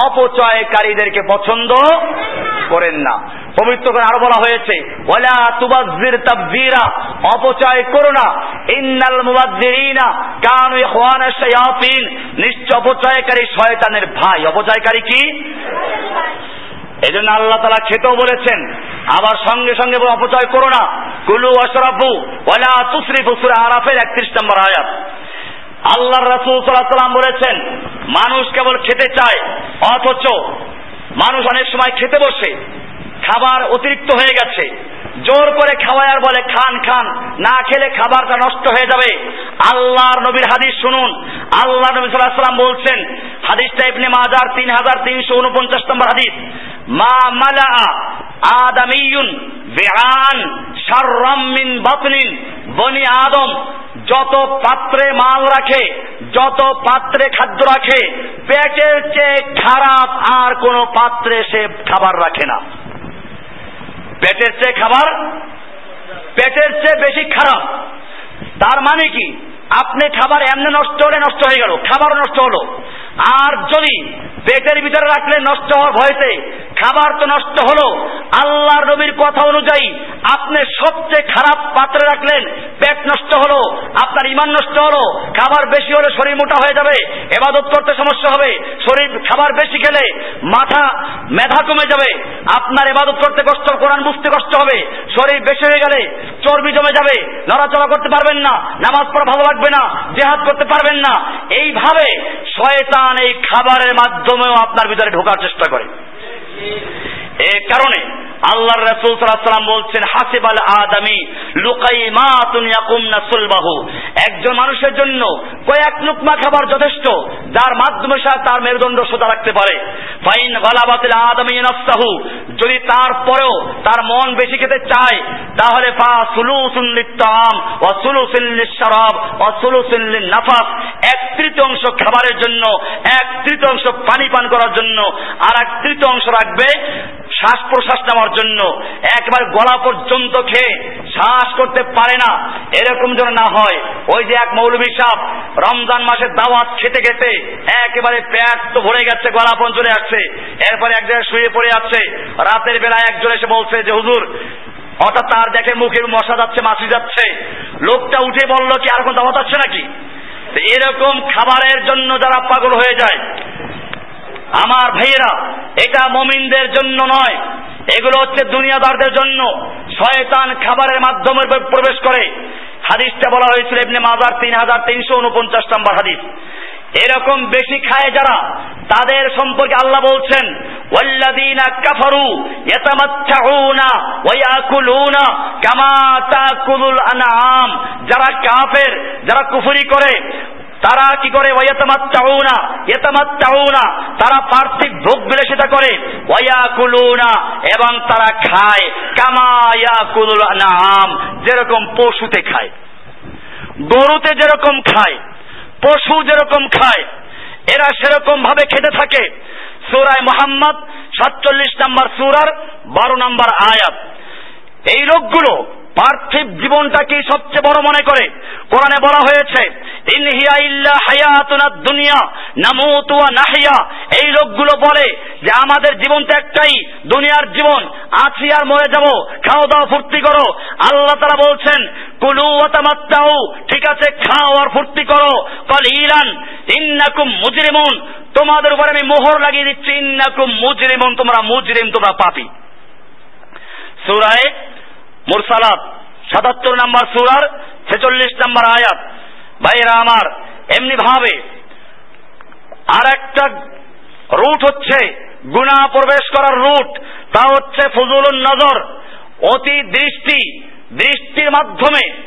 অপচয়কারীদেরকে পছন্দ করেন না। পবিত্র করে আরও বলা হয়েছে, ওয়ালা তুবাজ্জির তাবযিরা অপচয় করো না। ইন্নাল মুবাজ্জিরিনা কানু ইখওয়ানাশ শায়াতিন। নিশ্চয় অপচয়কারী শয়তানের ভাই। অপচয়কারী কি? এজন্য আল্লাহ তালা খেতেও বলেছেন, আবার সঙ্গে সঙ্গে অপচয় করো না। কুলু অশরাফু ওয়ালা তুসরিফু সূরা আরাফের 31 নম্বর আয়াত। আল্লাহ রাসূল সাল্লাল্লাহু বলেছেন, মানুষ কেবল খেতে চায়, অথচ মানুষ অনেক সময় খেতে বসে, খাবার অতিরিক্ত হয়ে গেছে। জোর করে খাওয়ায় আর বলে, খান খান, না খেলে খাবারটা নষ্ট হয়ে যাবে। আল্লাহর নবীর হাদিস শুনুন। আল্লাহ নবী সাল্লাহ সাল্লাম বলছেন, হাদিসটা ইবনে মাজার তিন হাজার তিনশো উনপঞ্চাশ নম্বর হাদিস। মা মালা আদামিয়ুন বেআন শাররাম মিন বাতনিন। বনি আদম যত পাত্রে মাল রাখে, যত পাত্রে খাদ্য রাখে, পেটের চেয়ে খারাপ আর কোন পাত্রে সে খাবার রাখে না। পেটের চেয়ে খাবার, পেটের চেয়ে বেশি খারাপ। তার মানে কি? আপনি খাবার এমনি নষ্ট হলে নষ্ট হয়ে গেল, খাবার নষ্ট হলো। আর যদি পেটের ভিতরে রাখলে নষ্ট হওয়ার ভয়তে, খাবার তো নষ্ট হলো, আল্লাহর নবীর কথা অনুযায়ী আপনি সবচেয়ে খারাপ পাত্রে রাখলেন, পেট নষ্ট হলো, আপনার ইমান নষ্ট হলো, খাবার বেশি হলে শরীর মোটা হয়ে যাবে, এবাদত করতে সমস্যা হবে, শরীর খাবার বেশি খেলে মাথা মেধা কমে যাবে, আপনার এবাদত করতে কষ্ট, কোরআন বুঝতে কষ্ট হবে, শরীর বেশি হয়ে গেলে চর্বি জমে যাবে, নড়াচড়া করতে পারবেন না, নামাজ পড়া ভালো লাগবে না, জেহাদ করতে পারবেন না, এইভাবে শয়তান এই খাবারের মাধ্যমেও আপনার ভিতরে ঢোকার চেষ্টা করে। এ কারণে আল্লাহর রাসূল সাল্লাল্লাহু বলছেন, হাসিবাল আদামি লুকাইমাতুন ইয়াকুমনা সুলবাহু। একজন মানুষের জন্য কয়েক লুকমা খাবার যথেষ্ট, যার মাধ্যমে সে তার মেরুদণ্ড সোজা রাখতে পারে। ফাইন গালাবাতিল আদামি নাফসাহু। যদি তারপরেও তার মন বেশি খেতে চায়, তাহলে ফা সুলুসুন লিত্তাম ওয়া সুলুসুন লিশরাব ওয়া সুলুসুন লিনাফাস তৃতীয়াংশ খাবারের জন্য, এক তৃতীয়াংশ পানি পান করার জন্য আর এক তৃতীয়াংশ রাখবে শ্বাস প্রশ্বাস নেওয়ার জন্য। একবার গলা পর্যন্ত খেয়ে শ্বাস করতে পারে না, এরকম যেন না হয়। ওই যে এক মৌলবী সাপ, রমজান মাসের দাওয়াত খেতে খেতে একেবারে প্যাট তো ভরে গেছে, গলা পর্যন্ত চলে আসছে। এরপরে এক জায়গায় শুয়ে পড়ে আছে। রাতের বেলায় একজন এসে বলছে যে, হুজুর, হঠাৎ তার দেখে মুখে মশা যাচ্ছে, মাছি যাচ্ছে। লোকটা উঠে বলল, কি আর কোন দাওয়াত আছে নাকি? এরকম খাবারের জন্য যারা পাগল হয়ে যায়, আমার ভাইয়েরা, এটা মমিনদের জন্য নয়, এগুলো হচ্ছে দুনিয়াদারদের জন্য। শয়তান খাবারের মাধ্যমে প্রবেশ করে। হাদিসটা বলা হয়েছিল এমনি মাজার তিন হাজার তিনশো উনপঞ্চাশ নম্বর হাদিস। এরকম বেশি খায় যারা, তাদের সম্পর্কে আল্লাহ বলছেন, ওয়াল্লাযীনা কাফারু ইয়াতামাত্তাউনা ওয়া ইয়াকুলুনা কামা তাকুলুল আনআম। যারা কাফের, যারা কুফরি করে, তারা কি করে? ওয়াতামাত্তাউনা ইয়াতামাত্তাউনা তারা পার্থিব ভোগ বিলাসিতা করে ওয়ায়াকুলুনা এবং তারা খায়, কামা ইয়াকুলুল আনআম, যেরকম পশুতে খায়, গরুতে যেরকম খায়। পশু যেরকম খায়, এরা সেরকম ভাবে খেতে থাকে। সুরায় মোহাম্মদ সাতচল্লিশ নাম্বার সুরার বারো নাম্বার আয়াত। এই লোকগুলো পার্থিব জীবনটাকে সবচেয়ে বড় মনে করে? কোরআনে বলা হয়েছে দুনিয়া নামুতু ওয়া নাহিয়া। এই লোকগুলো বলে যে, আমাদের জীবন তো একটাই, দুনিয়ার জীবন। আছি আর মরে যাব খাও দাও ফুর্তি করো। আল্লাহ তারা বলছেন, কুলু ঠিক আছে, খাও আর ফুর্তি করো কল ইরান ইন্নাকুম মুজরিমুন। তোমাদের উপর আমি মোহর লাগিয়ে দিচ্ছি, ইন্নাকুম মুজরিমুন, তোমরা মুজরিম, তোমরা পাপী। সূরায়ে মুরসালাত, সাতাত্তর নাম্বার সুরার, ছেচল্লিশ নাম্বার আয়াত। ভাইরা আমার এমনি ভাবে আর একটা রুট হচ্ছে গুণা প্রবেশ করার রুট। তা হচ্ছে ফজলুন নজর। অতি দৃষ্টি, দৃষ্টির মাধ্যমে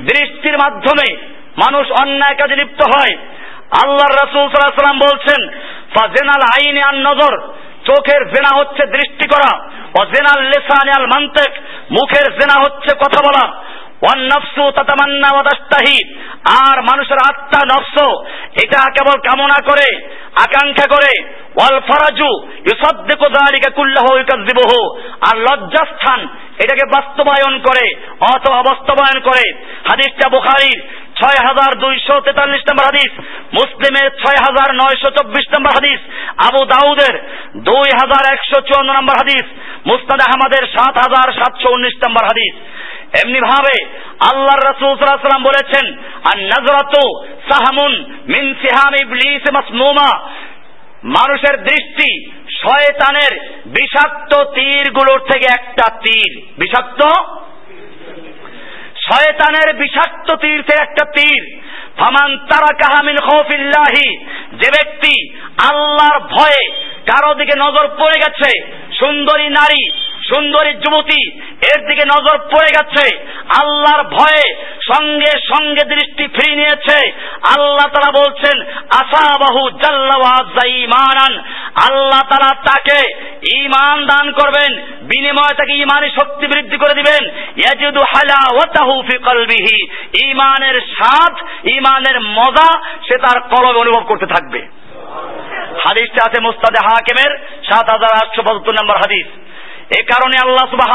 দৃষ্টির মাধ্যমে মানুষ অন্যায় কাজে লিপ্ত হয়। আল্লাহর রাসূল আলাইহি সাল্লাম বলছেন, ফাজেনাল আইনি আর নজর। চোখের জেনা হচ্ছে দৃষ্টি করা, অজেনাল লেসানে আল মান্তেক, মুখের জেনা হচ্ছে কথা বলা। ওয়ান্নফসু তাতামান্না ওয়াদাস্তাহি আর মানুষের আত্মা নফস, এটা কেবল কামনা করে, আকাঙ্ক্ষা করে। ওয়াল ফরাজু, ইউসাদ্দিকু যালিকা কুল্লাহু ইউকাযযিবুহু, আর লজ্জাস্থান, এটাকে বাস্তবায়ন করে অথবা অবাস্তবায়ন করে। হাদিসটা বুখারীর ছয় হাজার দুইশো তেতাল্লিশ নম্বর হাদিস, মুসলিমের ছয় হাজার নয়শো চব্বিশ নম্বর হাদিস, আবু দাউদের দুই হাজার একশো চুয়ান্ন নম্বর হাদিস মুস্তাদ আহমদের সাত হাজার সাতশো উনিশ নম্বর হাদিস। এমনি ভাবে আল্লাহর রাসূল বলেছেন আর নাজরাতু সাহামুন মিন সিহাম ইবলিস মাসমুমা। মানুষের দৃষ্টি শয়তানের বিষাক্ত তীরগুলোর থেকে একটা তীর। বিষাক্ত? শয়তানের বিষাক্ত তীর্থের একটা তীর। ফামান তারা কাহামিন খৌফিল্লাহি, যে ব্যক্তি আল্লাহর ভয়ে কারও দিকে নজর পড়ে গেছে, সুন্দরী নারী সুন্দরী যুবতী, এর দিকে নজর পড়ে গেছে। আল্লাহর ভয়ে সঙ্গে সঙ্গে দৃষ্টি ফিরিয়ে নিয়েছে। আল্লাহ তারা বলছেন, আসাবাহু জাল্লাওয়াজাইমানান আল্লাহ তারা তাকে ইমান দান করবেন, বিনিময়ে তাকে ঈমানের শক্তি বৃদ্ধি করে দিবেন। ইয়াজিদু হালাওয়াতাহু ফি কলবিহি। ঈমানের স্বাদ, ঈমানের মজা সে তার কলবে অনুভব করতে থাকবে। হাদিসটা আছে মুস্তাদে হাকিমের, সাত হাজার আটশো পঁচাত্তর নম্বর হাদিস। এ কারণে আল্লাহ সুবাহ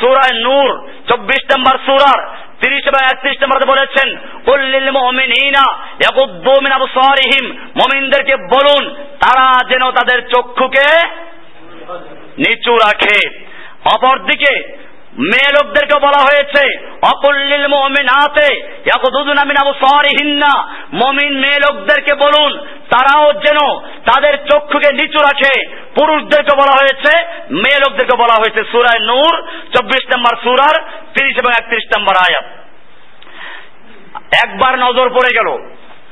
সুরায় নূর 24 নম্বর সুরার, তিরিশ বা একত্রিশ নম্বর বলেছেন কুল্লিল মমিনা ইয়াগুদ্দু মিন আবসারিহিম মুমিনদেরকে বলুন, তারা যেন তাদের চক্ষুকে নিচু রাখে। অপরদিকে মেয়ে লোকদেরকে বলা হয়েছে, অকুল্লিল মুমিনাতে ইয়াকুদুনা মিন আবসারিহিন্না। মুমিন মেয়ে লোকদেরকে বলুন, তারাও যেন তাদের চক্ষুকে নিচু রাখে। পুরুষদেরকে বলা হয়েছে মেয়ে লোকদেরকে বলা হয়েছে সুরায় নূর, চব্বিশ নম্বর সুরার তিরিশ এবং একত্রিশ নম্বর আয়াত। একবার নজর পড়ে গেল।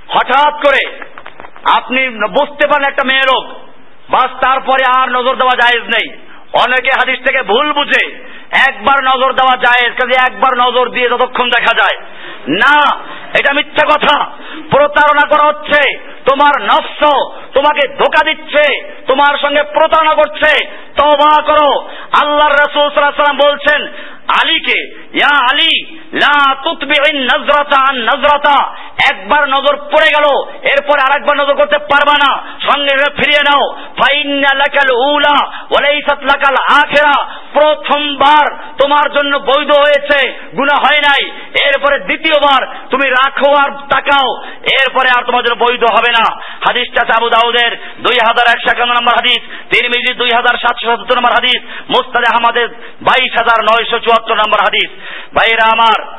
হঠাৎ করে আপনি বুঝতে পারেন একটা মেয়ে লোক বাস তারপরে আর নজর দেওয়া জায়েজ নেই। অনেকে হাদিস থেকে ভুল বুঝে একবার নজর দেওয়া যায় কাজে একবার নজর দিয়ে যতক্ষণ দেখা যায়। না, এটা মিথ্যা কথা। প্রতারণা করা হচ্ছে, তোমার নফস তোমাকে ধোকা দিচ্ছে, তোমার সঙ্গে প্রতারণা করছে। তবা করো। আল্লাহ রসুল বলছেন আলীকে, ইয়া আলী, লা তুতবিইন নজরাতা আন নজরাতা, একবার নজর পড়ে গেল, এরপর আরেকবার নজর করতে পারবা না, সঙ্গে ফিরিয়ে নাও, ফাইন্না লাকাল উলা ওয়া লাইসাত লাকাল আখিরা, প্রথমবার তোমার জন্য বৈধ হয়েছে, গুনাহ হয় নাই, এরপরে দ্বিতীয়বার তুমি রাখো আর তাকাও, এরপরে আর তোমার জন্য বৈধ হবে না। হাদিসটা আবু দাউদের, দুই হাজার একশো একান্ন নম্বর হাদিস, তিরমিজি দুই হাজার সাতশো সত্তর নম্বর হাদিস, মুস্তাদে আহমদের বাইশ হাজার নয়শো চুয়াত্তর নম্বর হাদিস। ভাইরা আমার,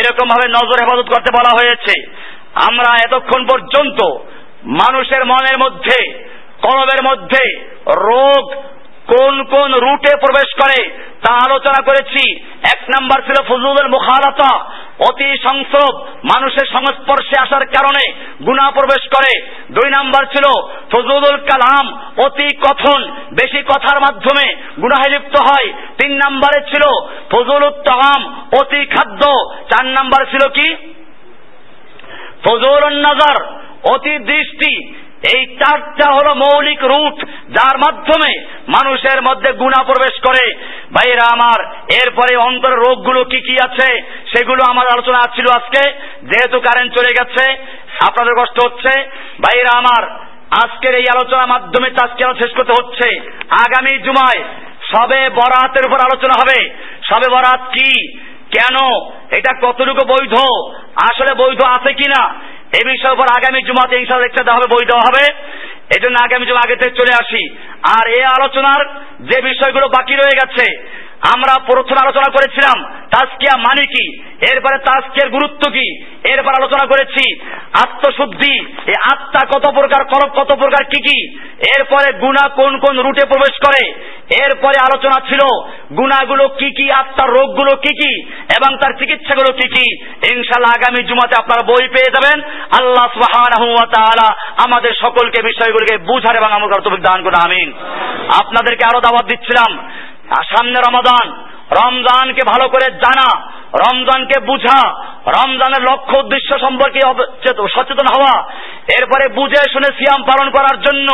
এরকম ভাবে নজর হেফাজত করতে বলা হয়েছে, আমরা এতক্ষণ পর্যন্ত মানুষের মনের মধ্যে, কলবের মধ্যে রোগ কোন কোন রুটে প্রবেশ করে তা আলোচনা করেছি। এক নাম্বার ছিল ফজলুল মুখালাতা অতি সংস্রব মানুষের সংস্পর্শে আসার কারণে গুণা প্রবেশ করে। দুই নাম্বার ছিল ফজলুল কালাম, অতি কথন, বেশি কথার মাধ্যমে গুনাহে লিপ্ত হয়। তিন নাম্বারে ছিল ফজলুল তাহাম অতি খাদ্য। চার নাম্বার ছিল কি? ফজলুল নাজার, অতি দৃষ্টি এই চারটা হলো মৌলিক রুট, যার মাধ্যমে মানুষের মধ্যে গুণা প্রবেশ করে। ভাইরা আমার, এরপরে অন্তরের রোগগুলো কি কি আছে, সেগুলো আমার আলোচনা ছিল আজকে। যেহেতু কারেন্ট চলে গেছে, আপনাদের কষ্ট হচ্ছে। ভাইরা আমার, আজকের এই আলোচনার মাধ্যমে আজকে শেষ করতে হচ্ছে। আগামী জুমায় সবে বরাতের উপর আলোচনা হবে। সবে বরাত কি, কেন, এটা কতটুকু বৈধ, আসলে বৈধ আছে কিনা এই বিষয়ের উপর আগামী জুমাতে ইনশাল একটা দেওয়া হবে, বই দেওয়া হবে। এই জন্য আগামী জুমা আগে থেকে চলে আসি। আর এই আলোচনার যে বিষয়গুলো বাকি রয়ে গেছে আমরা প্রথমে আলোচনা করেছিলাম তাস্কিয়া মানে কি? এরপরে তাস্কিয়ার গুরুত্ব কি? এরপর আলোচনা করেছি আত্মশুদ্ধি। এই আত্মা কত প্রকার করব কত প্রকার, কি কি? এরপরে গুণা কোন কোন রুটে প্রবেশ করে? এরপরে আলোচনা ছিল গুণাগুলো কি কি, আত্মার রোগগুলো কি কি, এবং তার চিকিৎসাগুলো কি কি। ইনশাল্লাহ আগামী জুমাতে আপনারা বই পেয়ে যাবেন। আল্লাহ তাআলা আমাদের সকলকে বিষয়গুলোকে বুঝার এবং আমল করার দান করে আমিন। আপনাদেরকে আরও দাওয়াত দিচ্ছিলাম। সামনে রমাদান রমজানকে ভালো করে জানা, রমজানকে বুঝা, রমজানের লক্ষ্য উদ্দেশ্য সম্পর্কে সচেতন হওয়া, এরপরে বুঝে শুনে সিয়াম পালন করার জন্য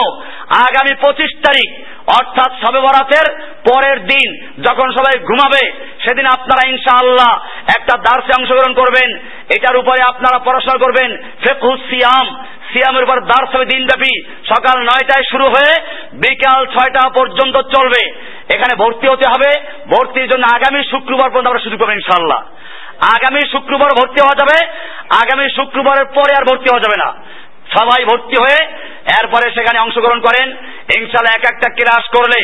আগামী পঁচিশ তারিখ, অর্থাৎ সবে বরাতের পরের দিন যখন সবাই ঘুমাবে, সেদিন আপনারা ইনশাআল্লাহ একটা দার্সে অংশগ্রহণ করবেন। এটার উপরে আপনারা পড়াশোনা করবেন। ফেকুস সিয়াম সিয়ামের উপর দার্স হবে দিনব্যাপী। সকাল নয়টায় শুরু হয়ে বিকাল ছয়টা পর্যন্ত চলবে। এখানে ভর্তি হতে হবে। ভর্তির জন্য আগামী শুক্রবার পর্যন্ত আমরা শুরু করব ইনশাল্লাহ আগামী শুক্রবার ভর্তি হওয়া যাবে। আগামী শুক্রবারের পরে আর ভর্তি হওয়া যাবে না। সবাই ভর্তি হয়ে এরপরে সেখানে অংশগ্রহণ করেন। ইনশাল্লাহ এক একটা ক্লাস করলে,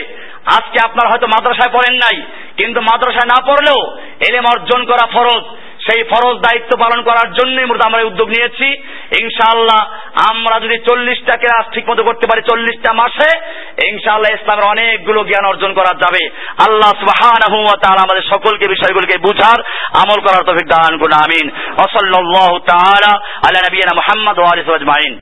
আজকে আপনার হয়তো মাদ্রাসায় পড়েন নাই, কিন্তু মাদ্রাসায় না পড়লেও এলেম অর্জন করা ফরজ। সেই ফরজ দায়িত্ব পালন করার জন্য মূলত আমরা উদ্যোগ নিয়েছি। ইনশাআল্লাহ আমরা যদি চল্লিশটা ক্লাস ঠিক মতো করতে পারি চল্লিশটা মাসে, ইনশাআল্লাহ ইসলামের অনেকগুলো জ্ঞান অর্জন করা যাবে। আল্লাহ তাআলা আমাদের সকলকে বিষয়গুলোকে বুঝার, আমল করার তফিক দান করুন, আমিন। ওসল্লাহ তাহারা তাআলা আলা মোহাম্মদ মুহাম্মদ ওয়া আজমাইন।